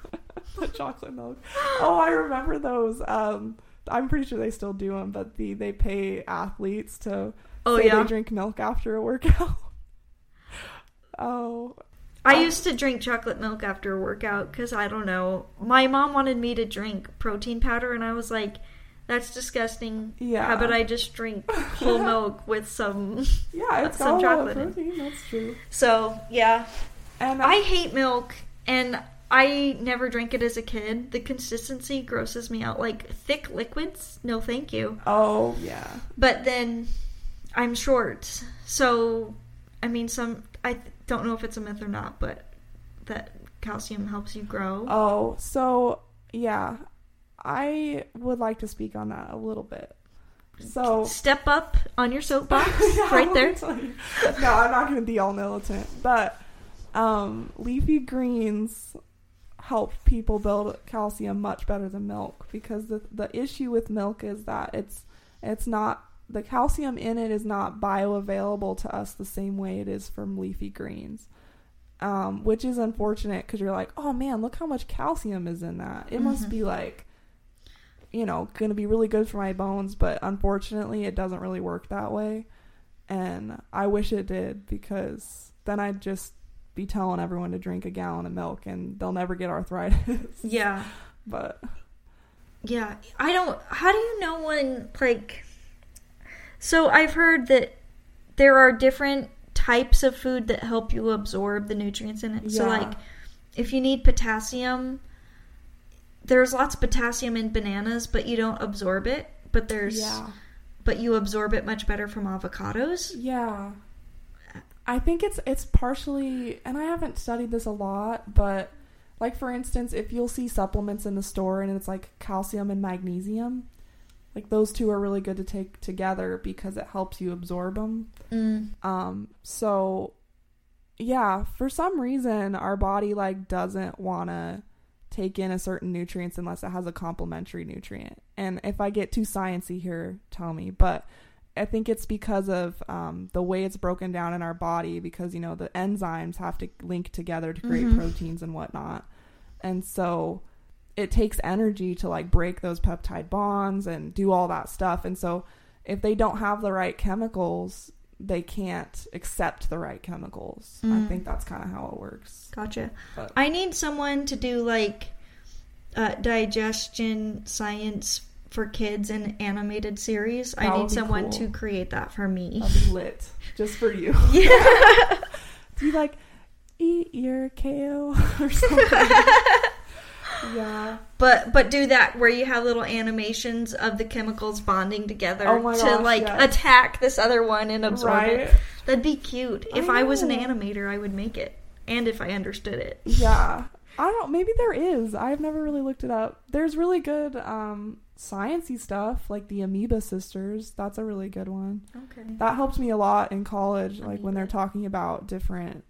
chocolate milk. Oh, I remember those. Um, I'm pretty sure they still do them, but the they pay athletes to Oh say yeah. they drink milk after a workout. oh, I used to drink chocolate milk after a workout because I don't know. My mom wanted me to drink protein powder, and I was like, "That's disgusting." Yeah. How about I just drink whole milk with some? yeah, it's Some chocolate in. protein. That's true. So yeah, And uh, I hate milk, and I never drank it as a kid. The consistency grosses me out. Like thick liquids, no, thank you. oh yeah, But then I'm short, so I mean, some I don't know if it's a myth or not, but that calcium helps you grow. oh so yeah, I would like to speak on that a little bit. So Step up on your soapbox, Yeah, right there. me tell you. No, I'm not going to be all militant, but um, leafy greens help people build calcium much better than milk because the the issue with milk is that it's it's not the calcium in it is not bioavailable to us the same way it is from leafy greens. Um, which is unfortunate because you're like, oh man, look how much calcium is in that. It must Mhm. be like, you know, going to be really good for my bones. But unfortunately, it doesn't really work that way. And I wish it did because then I'd just be telling everyone to drink a gallon of milk and they'll never get arthritis. Yeah, but yeah. I don't. How do you know when like? So I've heard that there are different types of food that help you absorb the nutrients in it. So like, if you need potassium, there's lots of potassium in bananas, but you don't absorb it. But there's yeah. but you absorb it much better from avocados. Yeah. I think it's it's partially and I haven't studied this a lot, but like for instance, if you'll see supplements in the store and it's like calcium and magnesium, like those two are really good to take together because it helps you absorb them. Mm. Um so yeah, for some reason our body like doesn't want to take in a certain nutrients unless it has a complementary nutrient. And if I get too sciency here, tell me, but I think it's because of um, the way it's broken down in our body because you know the enzymes have to link together to create Mhm. proteins and whatnot. And so it takes energy to like break those peptide bonds and do all that stuff. And so if they don't have the right chemicals, they can't accept the right chemicals. I Mm. think that's kind of how it works. Gotcha. But- I need someone to do like uh, digestion science for kids in animated series. That I need someone cool. to create that for me. Be lit just for you. Yeah. Do you like eat your kale or something? yeah. but but do that where you have little animations of the chemicals bonding together Oh my to like yes. attack this other one and absorb Right. it. That'd be cute. If I, was an animator, I would make it. and if I understood it. Yeah. I don't know. Maybe there is. I've never really looked it up. There's really good um, sciencey stuff, like the Amoeba Sisters. That's a really good one. Okay. That helped me a lot in college, like when they're talking about different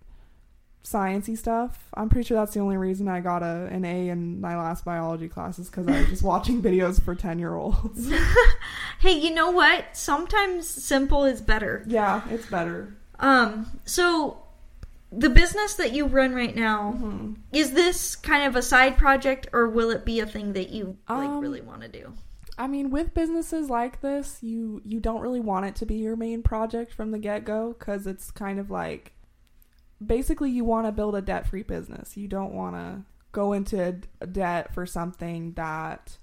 sciencey stuff. I'm pretty sure that's the only reason I got a an A in my last biology classes because I was just watching videos for ten year olds. Hey, you know what? Sometimes simple is better. yeah, it's better. Um, so the business that you run right now, hmm is this kind of a side project or will it be a thing that you like Um, really want to do? I mean, with businesses like this, you you don't really want it to be your main project from the get go because it's kind of like basically you want to build a debt free business. You don't want to go into debt for something that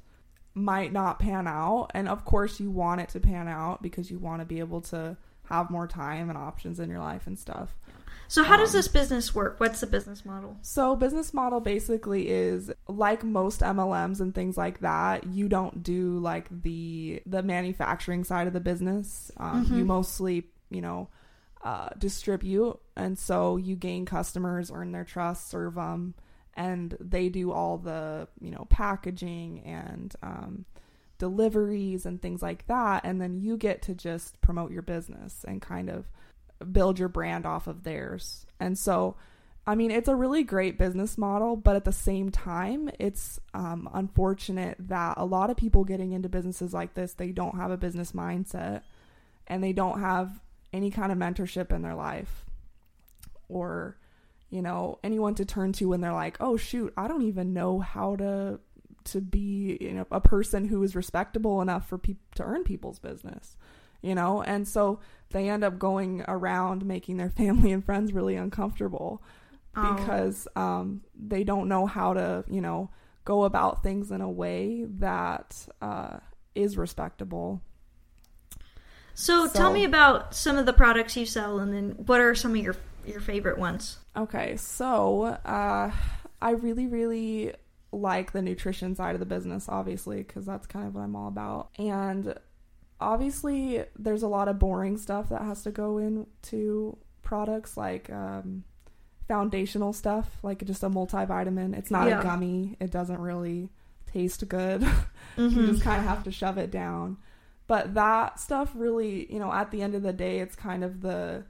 might not pan out, and of course you want it to pan out because you want to be able to have more time and options in your life and stuff. So how does um, this business work? What's the business model? So business model basically is like most MLMs and things like that. You don't do like the the manufacturing side of the business. Um, You Mhm. mostly, you know, uh, distribute, and so you gain customers, earn their trust, serve them, and they do all the you know packaging and um, deliveries and things like that, and then you get to just promote your business and kind of build your brand off of theirs. And so, I mean, it's a really great business model, but at the same time, it's um, unfortunate that a lot of people getting into businesses like this, they don't have a business mindset and they don't have any kind of mentorship in their life or, you know, anyone to turn to when they're like, oh, shoot, I don't even know how to to be you know a person who is respectable enough for people to earn people's business you know and so they end up going around making their family and friends really uncomfortable Oh. because um, they don't know how to you know go about things in a way that uh, is respectable So, So- tell me about some of the products you sell, and then what are some of your your favorite ones? Okay, so uh, I really, really like the nutrition side of the business, obviously, because that's kind of what I'm all about. And obviously, there's a lot of boring stuff that has to go into products like um, foundational stuff, like just a multivitamin. It's not Yeah. a gummy, it doesn't really taste good. Mm-hmm. you just kind of have to shove it down. But that stuff really, you know, at the end of the day, it's kind of the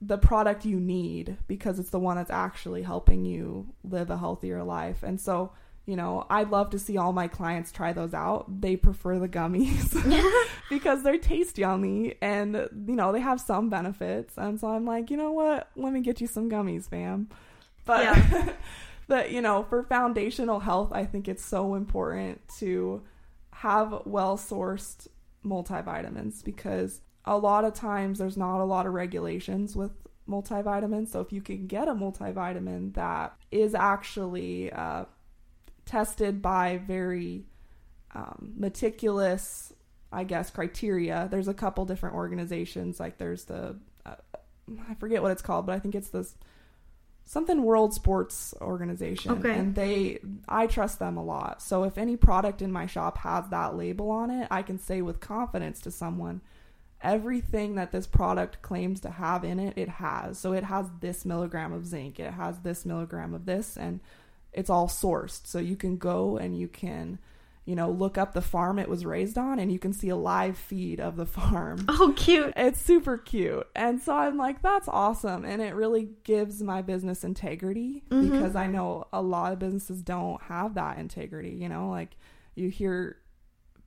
the product you need because it's the one that's actually helping you live a healthier life. And so, you know, I'd love to see all my clients try those out. They prefer the gummies because they're taste yummy and, you know, they have some benefits. And so I'm like, you know what? Let me get you some gummies, fam. But Yeah. but you know, for foundational health, I think it's so important to have well sourced multivitamins because a lot of times there's not a lot of regulations with multivitamins. So if you can get a multivitamin that is actually uh, tested by very um, meticulous, I guess, criteria, there's a couple different organizations. Like there's the, uh, I forget what it's called, but I think it's this something World Sports Organization. Okay. And they, I trust them a lot. So if any product in my shop has that label on it, I can say with confidence to someone, everything that this product claims to have in it, it has. So it has this milligram of zinc, it has this milligram of this, and it's all sourced. So you can go and you can, you know, look up the farm it was raised on and you can see a live feed of the farm. Oh, cute. It's super cute. And so I'm like, that's awesome. And it really gives my business integrity Mhm. because I know a lot of businesses don't have that integrity. You know, like you hear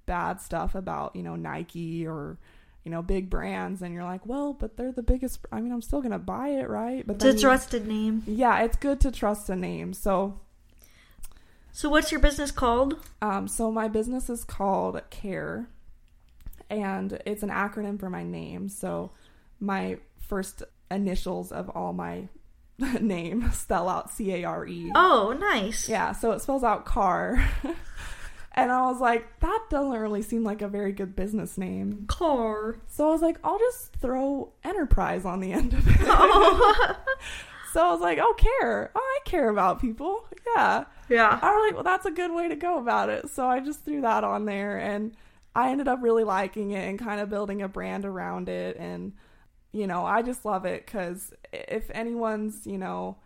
bad stuff about, you know, Nike or, you know, big brands, and you're like, well, but they're the biggest. I mean, I'm still going to buy it, right? But a then you- trusted name. yeah, it's good to trust a name. So, So, what's your business called? Um, so my business is called Care, and it's an acronym for my name. So my first initials of all my name spell out C A R E. Oh, nice. Yeah, so it spells out car. and I was like, that doesn't really seem like a very good business name. Car. So I was like, I'll just throw enterprise on the end of it. Oh. so I was like, oh, care. Oh, I care about people. Yeah. yeah. I was like, well, that's a good way to go about it. So I just threw that on there, and I ended up really liking it and kind of building a brand around it. And, you know, I just love it because if anyone's, you know,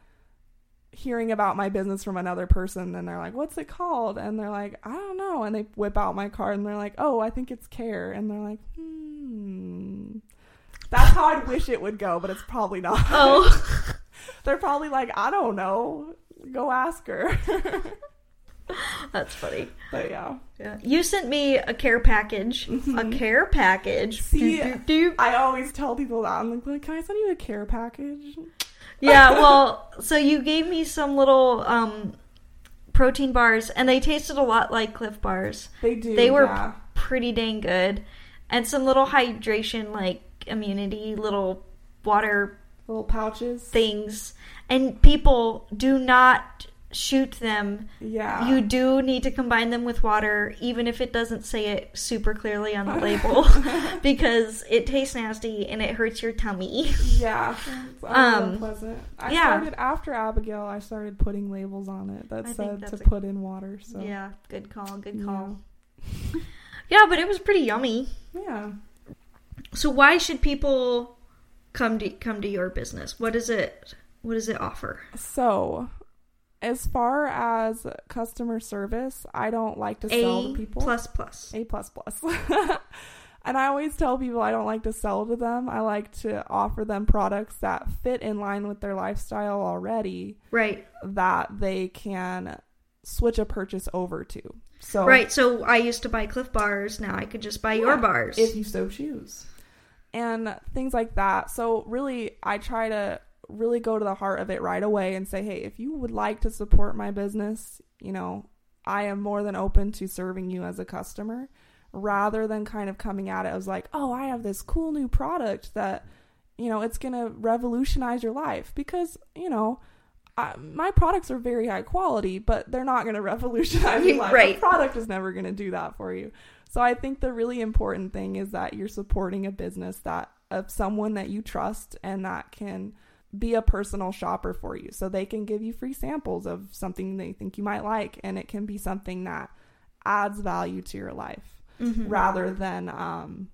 hearing about my business from another person and they're like, "What's it called?" and they're like, "I don't know." And they whip out my card and they're like, "Oh, I think it's Care." And they're like, "Hmm." That's how I wish it would go, but it's probably not. Oh. they're probably like, "I don't know. Go ask her." That's funny. but yeah. Yeah. You sent me a care package. A care package. See, Doop, doop, doop. I always tell people that. I'm like, "Can I send you a care package?" Yeah, well, so you gave me some little um, protein bars, and they tasted a lot like Clif Bars. They do. They were yeah. pretty dang good, and some little hydration, like immunity, little water little pouches. things. And people do not shoot them. yeah. You do need to combine them with water, even if it doesn't say it super clearly on the label, because it tastes nasty and it hurts your tummy. Yeah, it's Um, unpleasant. I yeah. started after Abigail. I started putting labels on it that I said to a- put in water. So Yeah, good call, good Yeah. call. Yeah, but it was pretty yummy. yeah. So why should people come to come to your business? What is it? What does it offer? So, as far as customer service, I don't like to sell A to people. plus plus. A plus plus. and I always tell people I don't like to sell to them. I like to offer them products that fit in line with their lifestyle already Right, that they can switch a purchase over to. So right. So I used to buy Clif bars. Now I could just buy your bars. if you so choose and things like that. So really i try to really go to the heart of it right away and say hey if you would like to support my business you know i am more than open to serving you as a customer. Rather than kind of coming at it as like oh i have this cool new product that you know it's going to revolutionize your life. Because you know I, my products are very high quality, but they're not going to revolutionize your life. Right. The product is never going to do that for you. So I think the really important thing is that you're supporting a business that of someone that you trust and that can be a personal shopper for you. So they can give you free samples of something they think you might like and it can be something that adds value to your life Mhm. rather than um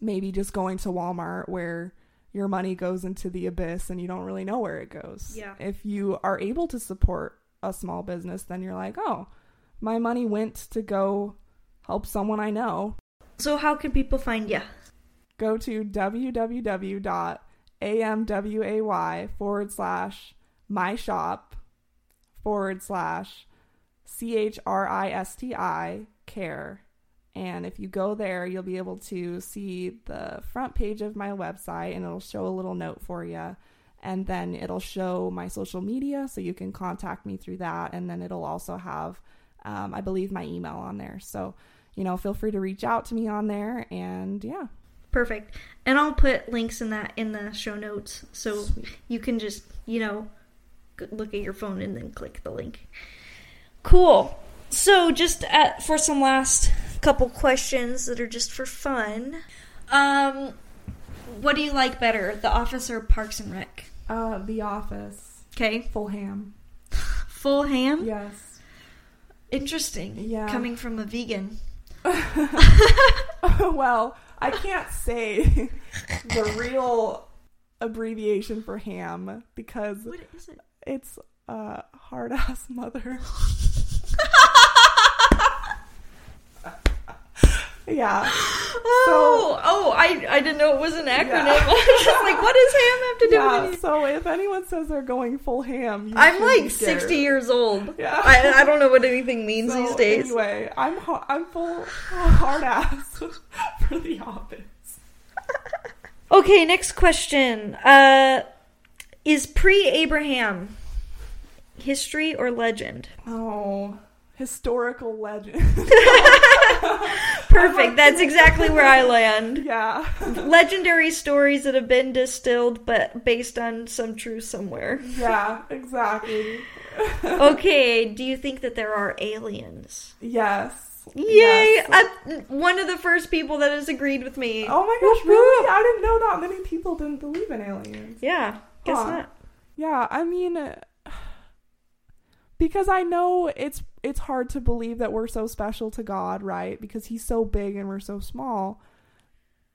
maybe just going to Walmart where your money goes into the abyss and you don't really know where it goes. Yeah. If you are able to support a small business, then you're like, "Oh, my money went to go help someone I know." So how can people find you? Go to www.amway forward slash my shop forward slash C H R I S T I care. And if you go there, you'll be able to see the front page of my website and it'll show a little note for you. And then it'll show my social media so you can contact me through that. And then it'll also have, um, I believe, my email on there. So, you know, feel free to reach out to me on there. And yeah, Perfect. And I'll put links in that in the show notes so Sweet. you can just, you know, look at your phone and then click the link. Cool. So, just at, for some last couple questions that are just for fun. Um, what do you like better, The Office or Parks and Rec? uh, The Office, Okay. Full Ham. Full ham? Yes. Interesting. Yeah. Coming from a vegan. well, I can't say the real abbreviation for ham because What is it? it's uh, hard ass mother. yeah. Oh, oh, I, I didn't know it was an acronym. Yeah. I was just like, what does ham have to do with Yeah. anything? So if anyone says they're going full ham, you I'm like be 60 years old. Yeah. I, I don't know what anything means So these days. Anyway, I'm I'm full hard ass for the office. Okay, next question. Uh, is pre Abraham history or legend? Oh, historical legend. Perfect. That's exactly where I land. yeah. Legendary stories that have been distilled but based on some truth somewhere. Yeah, exactly. Okay, do you think that there are aliens? Yes. Yay! Yes. I'm one of the first people that has agreed with me. Oh my gosh, really? I didn't know that many people didn't believe in aliens. Yeah, guess Huh. not. Yeah, I mean because I know it's it's hard to believe that we're so special to God, right? Because he's so big and we're so small.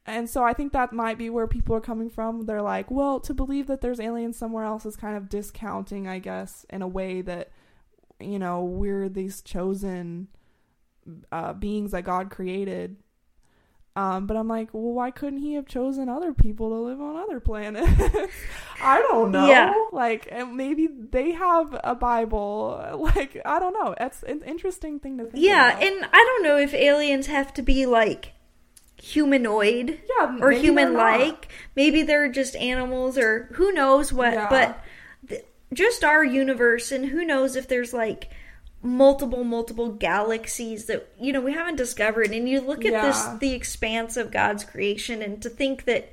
and so I think that might be where people are coming from. They're like, well, to believe that there's aliens somewhere else is kind of discounting, I guess, in a way that, you know, we're these chosen uh, beings that God created. Um, but I'm like, well, why couldn't He have chosen other people to live on other planets? I don't know. Yeah. Like, and maybe they have a Bible. Like, I don't know. It's an interesting thing to think Yeah, about. and I don't know if aliens have to be like humanoid yeah, or human-like. Maybe they're just animals or who knows what. Yeah. But th- just our universe, and who knows if there's like multiple, multiple galaxies that, you know, we haven't discovered. And you look at this the expanse of God's creation, and to think that.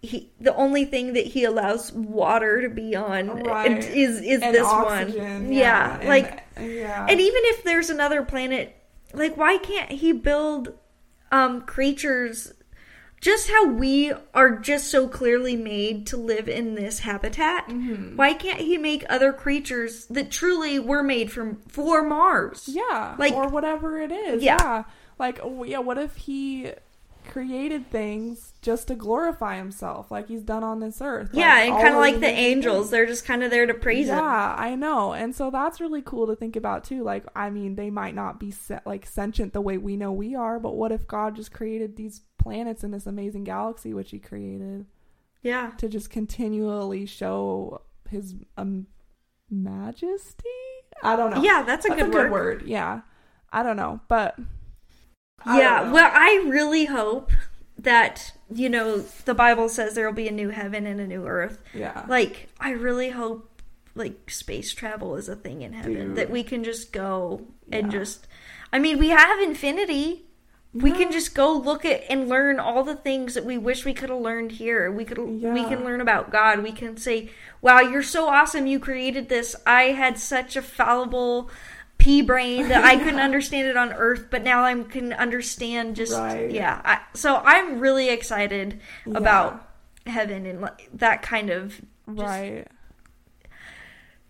He, the only thing that he allows water to be on Right. is is And this oxygen, one. yeah, and- like yeah. and even if there's another planet, like why can't he build um creatures just how we are just so clearly made to live in this habitat? Mm-hmm. Why can't he make other creatures that truly were made from for Mars? Yeah, Like- or whatever it is. Yeah. Yeah, like yeah. What if he created things just to glorify himself, like he's done on this earth? Yeah, Like, and kind of like the angels, things. they're just kind of there to praise him. Yeah, I know, and so that's really cool to think about too. Like, I mean, they might not be se- like sentient the way we know we are, but what if God just created these planets in this amazing galaxy which He created Yeah. to just continually show His um, majesty? I don't know. Yeah, that's a That's good a good word. word. Yeah. I don't know, but I yeah, well, I really hope that, you know, the Bible says there will be a new heaven and a new earth. yeah, Like, I really hope like space travel is a thing in heaven Dude. that we can just go and Yeah. just I mean, we have infinity. We can just go look at and learn all the things that we wish we could have learned here. We could we can learn about God. We can say, "Wow, you're so awesome. You created this. I had such a fallible pea brain that I couldn't understand it on earth, but now I can understand just Right. yeah. I, so I'm really excited about heaven and like, that kind of just- right.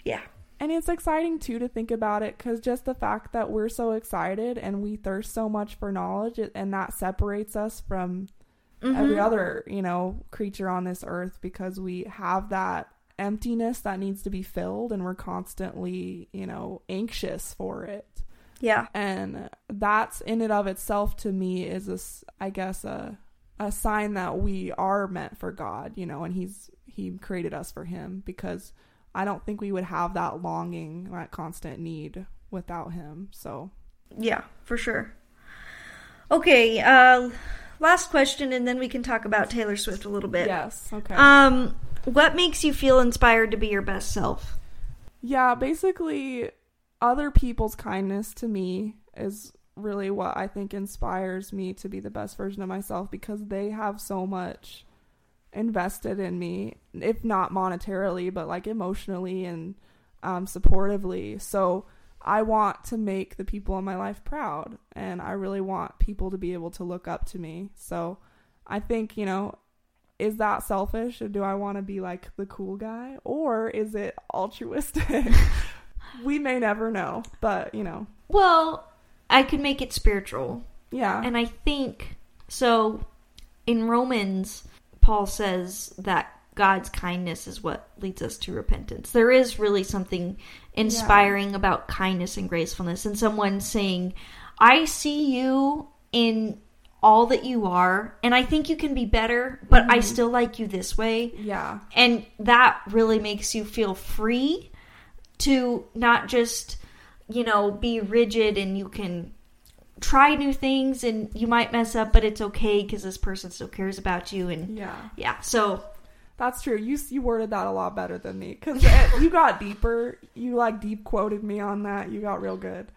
yeah. And it's exciting too to think about it because just the fact that we're so excited and we thirst so much for knowledge, and that separates us from every Mhm. other, you know, creature on this earth because we have that emptiness that needs to be filled and we're constantly, you know, anxious for it. Yeah. And that's in and of itself to me is this, I guess, a a sign that we are meant for God, you know, and He's He created us for Him because I don't think we would have that longing, that constant need without Him. So Yeah, for sure. Okay, uh last question and then we can talk about Taylor Swift a little bit. yes, okay, Um what makes you feel inspired to be your best self? yeah. Basically, other people's kindness to me is really what I think inspires me to be the best version of myself because they have so much invested in me, if not monetarily, but like emotionally and um, supportively. So I want to make the people in my life proud, and I really want people to be able to look up to me. So I think, you know, is that selfish? Or do I want to be like the cool guy? Or is it altruistic? we may never know, but, you know, Well, I could make it spiritual. yeah. And I think so in Romans Paul says that God's kindness is what leads us to repentance. There is really something inspiring about kindness and gracefulness and someone saying, "I see you in all that you are and I think you can be better, but I mm-hmm. still like you this way." yeah. And that really makes you feel free to not just, you know, be rigid and you can try new things and you might mess up, but it's okay because this person still cares about you. And Yeah. yeah, so That's true. You you worded that a lot better than me because eh, you got deeper. You like deep quoted me on that. You got real good.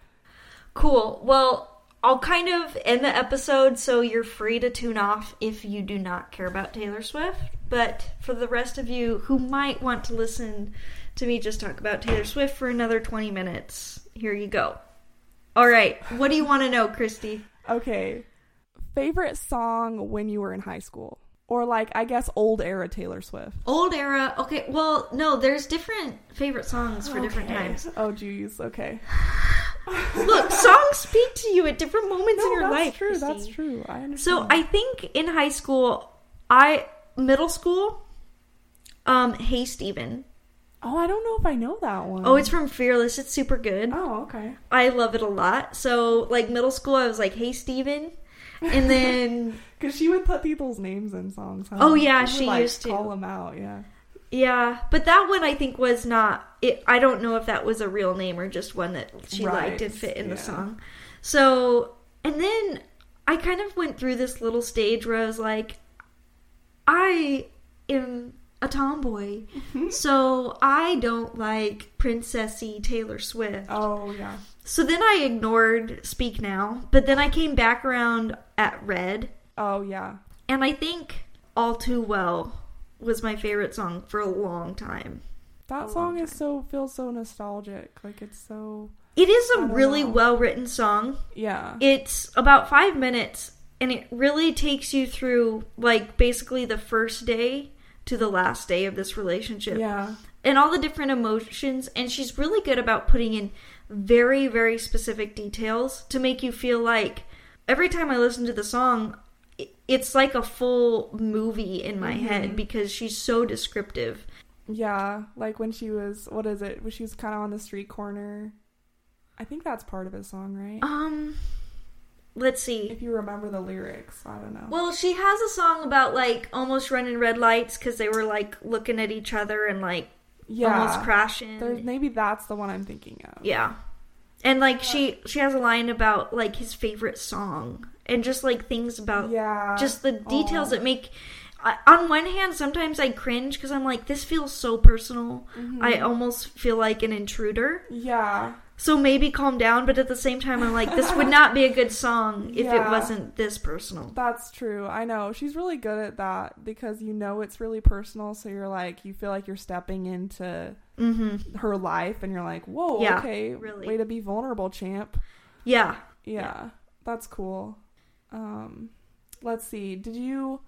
cool. Well, I'll kind of end the episode so you're free to tune off if you do not care about Taylor Swift. But for the rest of you who might want to listen to me just talk about Taylor Swift for another 20 minutes, here you go. All right, what do you want to know, Christy? Okay. Favorite song when you were in high school, or like I guess old era Taylor Swift. Old era. Okay, well, no, there's different favorite songs for different times. Oh geez. Okay. Look, songs speak to you at different moments no, in your life. that's life. true. That's Christy. true. I understand. So I think in high school, I middle school, um, Hey Stephen. Oh, I don't know if I know that one. Oh, it's from Fearless. It's super good. Oh, okay. I love it a lot. So like middle school, I was like, Hey Stephen. And then Because she would put people's names in songs. Huh? Oh, yeah, would, she like, used to. call them out. Yeah. Yeah, but that one I think was not. It, I don't know if that was a real name or just one that she Right, liked and fit in the song. So, and then I kind of went through this little stage where I was like, I am a tomboy, Mm-hmm. so I don't like princessy Taylor Swift. Oh yeah. So then I ignored Speak Now, but then I came back around at Red, Oh yeah. and I think All Too Well was my favorite song for a long time. That A song is so feels so nostalgic. Like it's so It is a really well written song. yeah. It's about five minutes and it really takes you through like basically the first day to the last day of this relationship yeah. and all the different emotions and she's really good about putting in very very specific details to make you feel like every time I listen to the song it's like a full movie in my Mhm. head because she's so descriptive. Yeah. Like when she was what is it? When she was kinda on the street corner. I think that's part of his song, right? Um let's see. if you remember the lyrics. I don't know. Well, she has a song about like almost running red lights because they were like looking at each other and like yeah. almost crashing. There's maybe that's the one I'm thinking of. yeah, and like she she has a line about like his favorite song and just like things about Yeah. just the details Aw. that make. I, on one hand, sometimes I cringe because I'm like, this feels so personal. Mm-hmm. I almost feel like an intruder. Yeah. So maybe calm down, but at the same time, I'm like, this would not be a good song if it wasn't this personal. That's true. I know. She's really good at that because you know it's really personal. So you're like, you feel like you're stepping into Mm-hmm. her life and you're like, whoa, Yeah, okay. really. Way to be vulnerable, champ. Yeah. Yeah, that's cool. Um, let's see. Did you.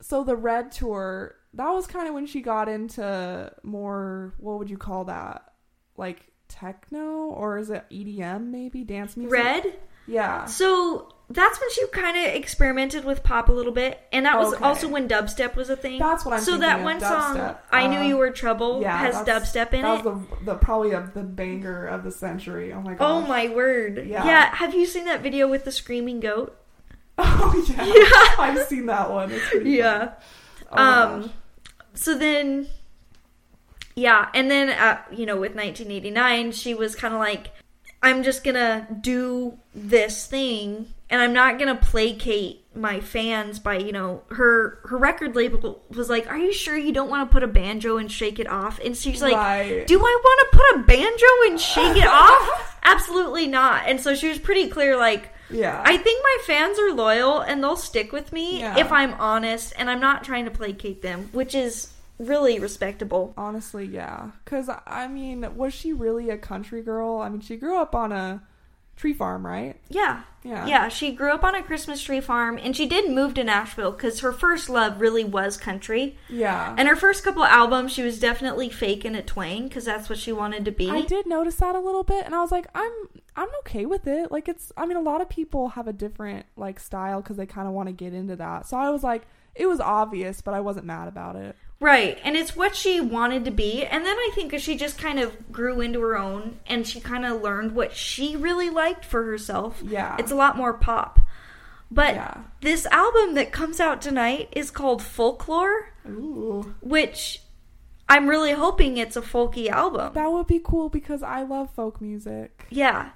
So the Red Tour, that was kind of when she got into more, what would you call that? Like techno? Or is it EDM maybe? Dance music? Red. Yeah. So that's when she kind of experimented with pop a little bit, and that was Okay. also when dubstep was a thing. That's what I'm so that one song, dubstep. "I Knew Uh, You Were Trouble," yeah, has dubstep in that it. was the, the probably a, the banger of the century. Oh my gosh. Oh my word! Yeah. Yeah. have you seen that video with the screaming goat? Oh yeah. Yeah. I've seen that one. It's pretty Yeah. Oh um. So then, yeah, and then uh, you know, with 1989, she was kind of like, "I'm just gonna do this thing, and I'm not gonna placate my fans by you know." Her her record label was like, "Are you sure you don't want to put a banjo and shake it off?" And she's like, Right. "Do I want to put a banjo and shake it off?" Absolutely not. And so she was pretty clear, like. Yeah. I think my fans are loyal and they'll stick with me Yeah. if I'm honest and I'm not trying to placate them, which is really respectable. Honestly, yeah. Because, I mean, was she really a country girl? I mean, she grew up on a tree farm, right? Yeah. Yeah. Yeah, she grew up on a Christmas tree farm and she did move to Nashville because her first love really was country. Yeah. And her first couple albums, she was definitely faking a twang because that's what she wanted to be. I did notice that a little bit, and I was like, I'm I'm okay with it. Like, it's. I mean, a lot of people have a different like style because they kind of want to get into that. So I was like, it was obvious, but I wasn't mad about it. Right, and it's what she wanted to be. And then I think she just kind of grew into her own and she kind of learned what she really liked for herself. Yeah. It's a lot more pop. But Yeah. this album that comes out tonight is called Folklore, Ooh, which I'm really hoping it's a folky album. that would be cool because I love folk music. Yeah.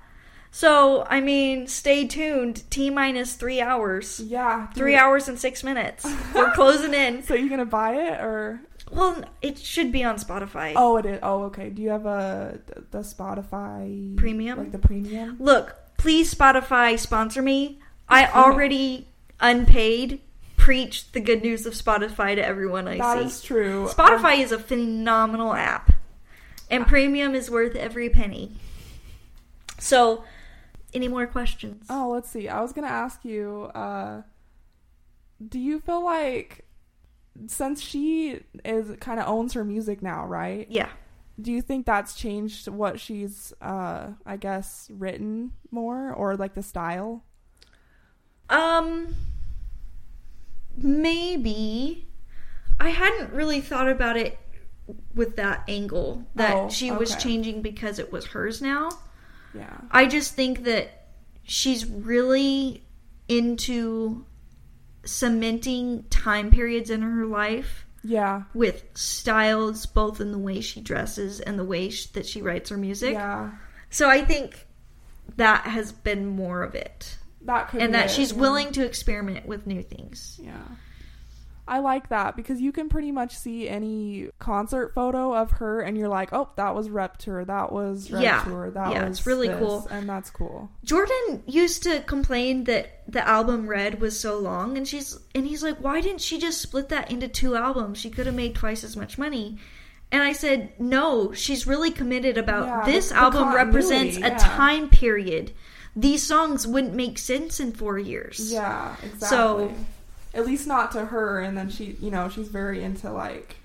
So, I mean, stay tuned. T minus three hours. Yeah. Three hours and six minutes. We're closing in. So you gonna buy it or? Well, it should be on Spotify. Oh, it is. Oh, okay. Do you have a the Spotify Premium? Like the premium? Look, please Spotify sponsor me. I already unpaid preach the good news of Spotify to everyone I That see. That is true. Um, Spotify is a phenomenal app, and premium is worth every penny. So, any more questions? Oh, let's see. I was gonna ask you. uh Do you feel like since she is kind of owns her music now, right? Yeah. Do you think that's changed what she's, uh, I guess, written more or like the style? Um, maybe. I hadn't really thought about it with that angle that Oh, she was okay. changing because it was hers now. Yeah. I just think that she's really into cementing time periods in her life Yeah. with styles both in the way she dresses and the way sh- that she writes her music. Yeah. So I think that has been more of it. That could and that it, she's yeah. willing to experiment with new things. Yeah. I like that because you can pretty much see any concert photo of her and you're like, oh, that was Rep Tour, that was Rep Yeah. Tour, that Yeah, was it's really this," cool. And that's cool. Jordan used to complain that the album Red was so long and she's and he's like, "Why didn't she just split that into two albums? She could have made twice as much money." And I said, "No, she's really committed about Yeah, this album represents a yeah. time period. These songs wouldn't make sense in 4 years." Yeah, exactly. So- at least not to her and then she, you know, she's very into like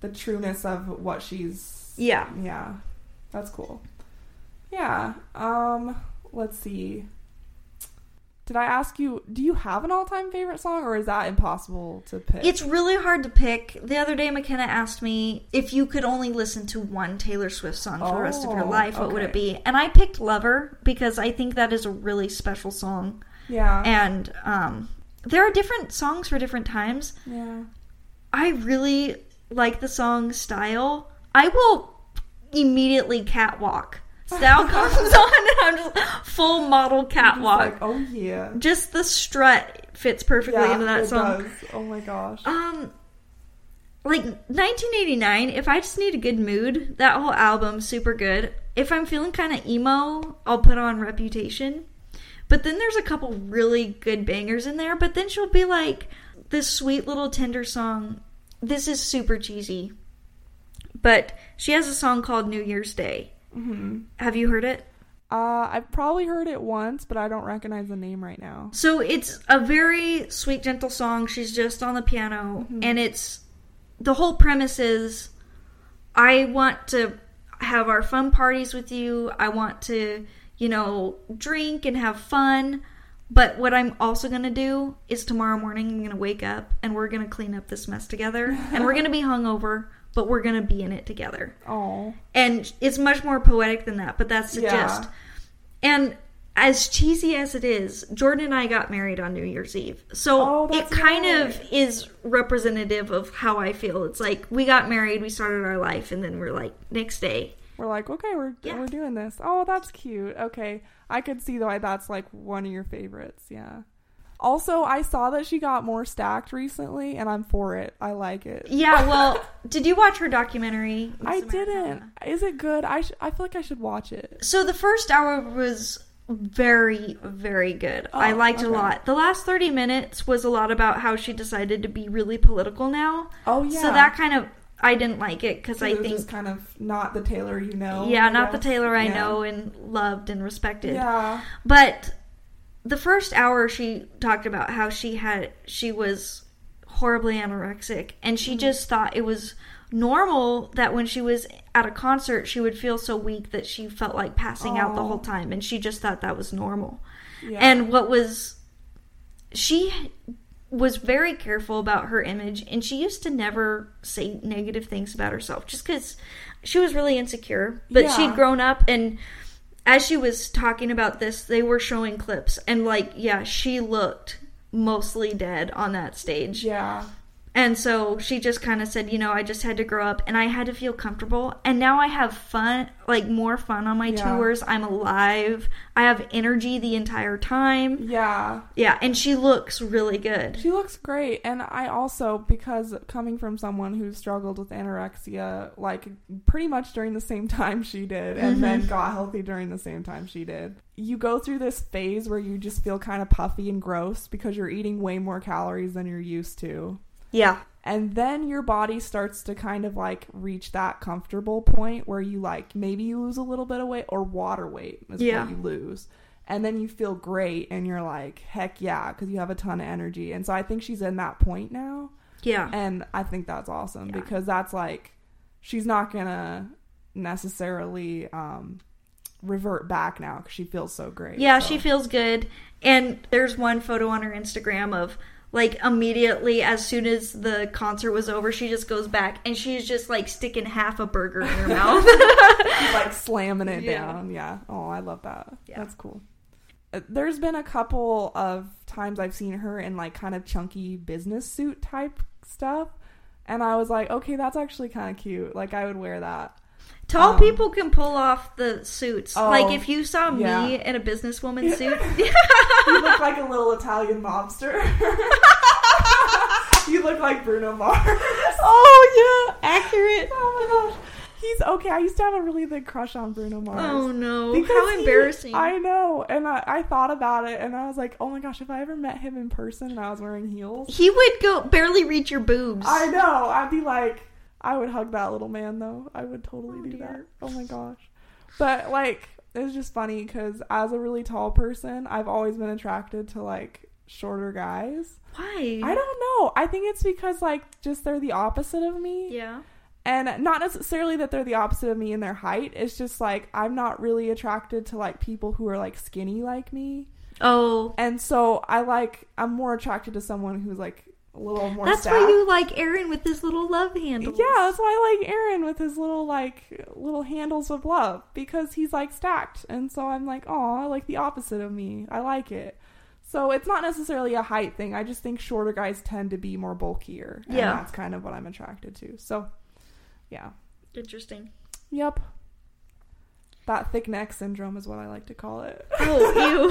the trueness of what she's Yeah. Yeah. That's cool. Yeah. Um, let's see. Did I ask you, do you have an all-time favorite song or is that impossible to pick? It's really hard to pick. The other day, McKenna asked me if you could only listen to one Taylor Swift song for the rest of your Oh, life, what would it be? And I picked Lover because I think that is a really special song. yeah. And um, there are different songs for different times. yeah. I really like the song Style. I will immediately catwalk. Style comes on, and I'm just full model catwalk. like, oh yeah. Just the strut fits perfectly yeah, into that it song. does. Oh my gosh. Um, like 1989. If I just need a good mood, that whole album super good. If I'm feeling kind of emo, I'll put on Reputation. But then there's a couple really good bangers in there. But then she'll be like this sweet little tender song. This is super cheesy, but she has a song called New Year's Day. hmm Have you heard it? Uh, I've probably heard it once, but I don't recognize the name right now. So it's a very sweet, gentle song. She's just on the piano, Mm-hmm. and it's the whole premise is I want to have our fun parties with you. I want to, you know, drink and have fun. But what I'm also going to do is tomorrow morning I'm going to wake up and we're going to clean up this mess together. and we're going to be hungover, but we're going to be in it together. Oh. And it's much more poetic than that, but that's the Yeah. gist. And as cheesy as it is, Jordan and I got married on New Year's Eve. So Oh, it kind right. of is representative of how I feel. It's like we got married, we started our life, and then we're like, next day. We're like, okay, we're Yeah. we're doing this. Oh, that's cute. Okay, I could see why that's like one of your favorites. Yeah. Also, I saw that she got more stacked recently, and I'm for it. I like it. Yeah, well, did you watch her documentary? I didn't. Is it good? I sh- I feel like I should watch it. So the first hour was very, very good. I Oh, liked it a lot. The last 30 minutes was a lot about how she decided to be really political now. Oh yeah. So that kind of, I didn't like it because I it was think kind of not the Taylor you know. Yeah, not the. Taylor I Yeah. know and loved and respected. Yeah. But the first hour she talked about how she had she was horribly anorexic and Mm-hmm. she just thought it was normal that when she was at a concert she would feel so weak that she felt like passing out the whole time and she just thought that was normal. Yeah. And what was she was very careful about her image and she used to never say negative things about herself just cuz she was really insecure. But Yeah. she'd grown up and as she was talking about this, they were showing clips and like yeah, she looked mostly dead on that stage. yeah. And so she just kind of said, you know, I just had to grow up and I had to feel comfortable. And now I have fun, like more fun on my Yeah. tours. I'm alive. I have energy the entire time. Yeah. Yeah, and she looks really good. She looks great, and I also because coming from someone who struggled with anorexia, like pretty much during the same time she did, and mm-hmm. then got healthy during the same time she did. You go through this phase where you just feel kind of puffy and gross because you're eating way more calories than you're used to. Yeah. And then your body starts to kind of like reach that comfortable point where you like maybe you lose a little bit of weight or water weight is Yeah. what you lose. And then you feel great and you're like, heck yeah, because you have a ton of energy. And so I think she's in that point now. Yeah. And I think that's awesome Yeah. because that's like, she's not gonna necessarily um, revert back now because she feels so great. Yeah, so. she feels good. And there's one photo on her Instagram of like immediately as soon as the concert was over, she just goes back and she's just like sticking half a burger in her mouth. Like slamming it Yeah. down. Yeah. Oh, I love that. Yeah. That's cool. Uh, There's been a couple of times I've seen her in like kind of chunky business suit type stuff. And I was like, okay, that's actually kind of cute. Like, I would wear that. Tall Um, people can pull off the suits. Oh, like if you saw yeah. me in a businesswoman suit, You look like a little Italian mobster. you look like Bruno Mars. oh yeah, accurate. Oh my gosh. He's okay. I used to have a really big crush on Bruno Mars. Oh no, Because how he- embarrassing. I know. And I, I thought about it and I was like, oh my gosh, if I ever met him in person and I was wearing heels. he would go barely reach your boobs. I know. I'd be like, I would hug that little man though. I would totally Oh, do dear. that. Oh my gosh. But like, it's just funny because as a really tall person, I've always been attracted to like shorter guys. Why? I don't know. I think it's because like just they're the opposite of me. Yeah. And not necessarily that they're the opposite of me in their height. It's just like I'm not really attracted to like people who are like skinny like me. Oh, And so I like I'm more attracted to someone who's like a little more that's stacked. why you like Aaron with his little love handles. Yeah, that's why I like Aaron with his little like little handles of love because he's like stacked. And so I'm like, "Oh, I like the opposite of me. I like it." So it's not necessarily a height thing. I just think shorter guys tend to be more bulkier. And Yeah. that's kind of what I'm attracted to. So, yeah. Interesting. Yep. That thick neck syndrome is what I like to call it. Oh, ew.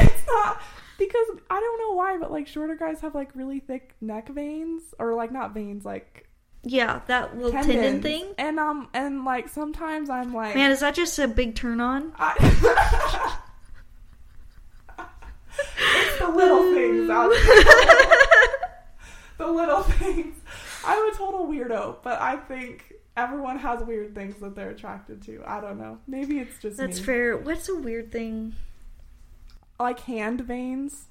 it's not because I don't know why, but like shorter guys have like really thick neck veins or like not veins, like yeah, that little tendon thing. And um and like sometimes I'm like Man, is that just a big turn on? I- it's the little things out there. the little things. I'm a total weirdo, but I think everyone has weird things that they're attracted to. I don't know. Maybe it's just That's me. fair. What's a weird thing? Like hand veins.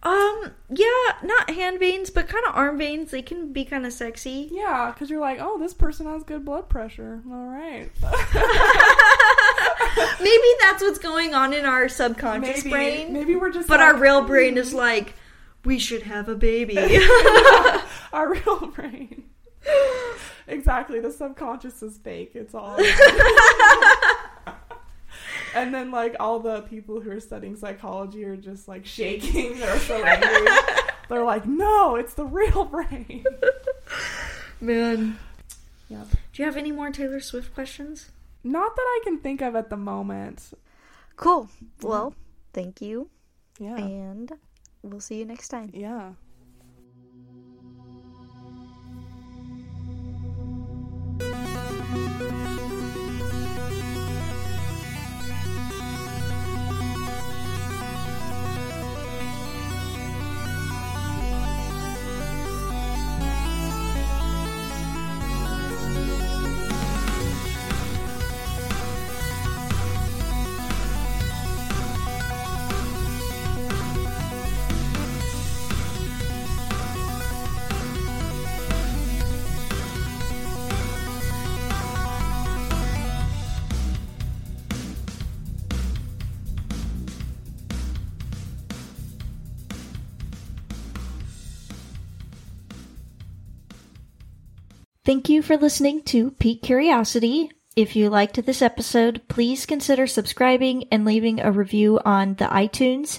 Um, yeah, not hand veins, but kind of arm veins. They can be kind of sexy. Yeah, because you're like, oh, this person has good blood pressure. All right. Maybe that's what's going on in our subconscious maybe, brain. maybe we're just. But like, our real brain is like, we should have a baby. our real brain. Exactly. The subconscious is fake. It's all. and then, like, all the people who are studying psychology are just like shaking. They're so angry. They're like, no, it's the real brain. Man. Yep. Do you have any more Taylor Swift questions? Not that I can think of at the moment. Cool. Well, thank you, Yeah. and we'll see you next time. Yeah. Thank you for listening to Peak Curiosity. If you liked this episode, please consider subscribing and leaving a review on the iTunes.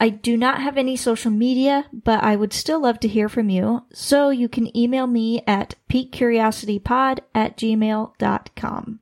I do not have any social media, but I would still love to hear from you. So you can email me at peakcuriositypod at gmail.com.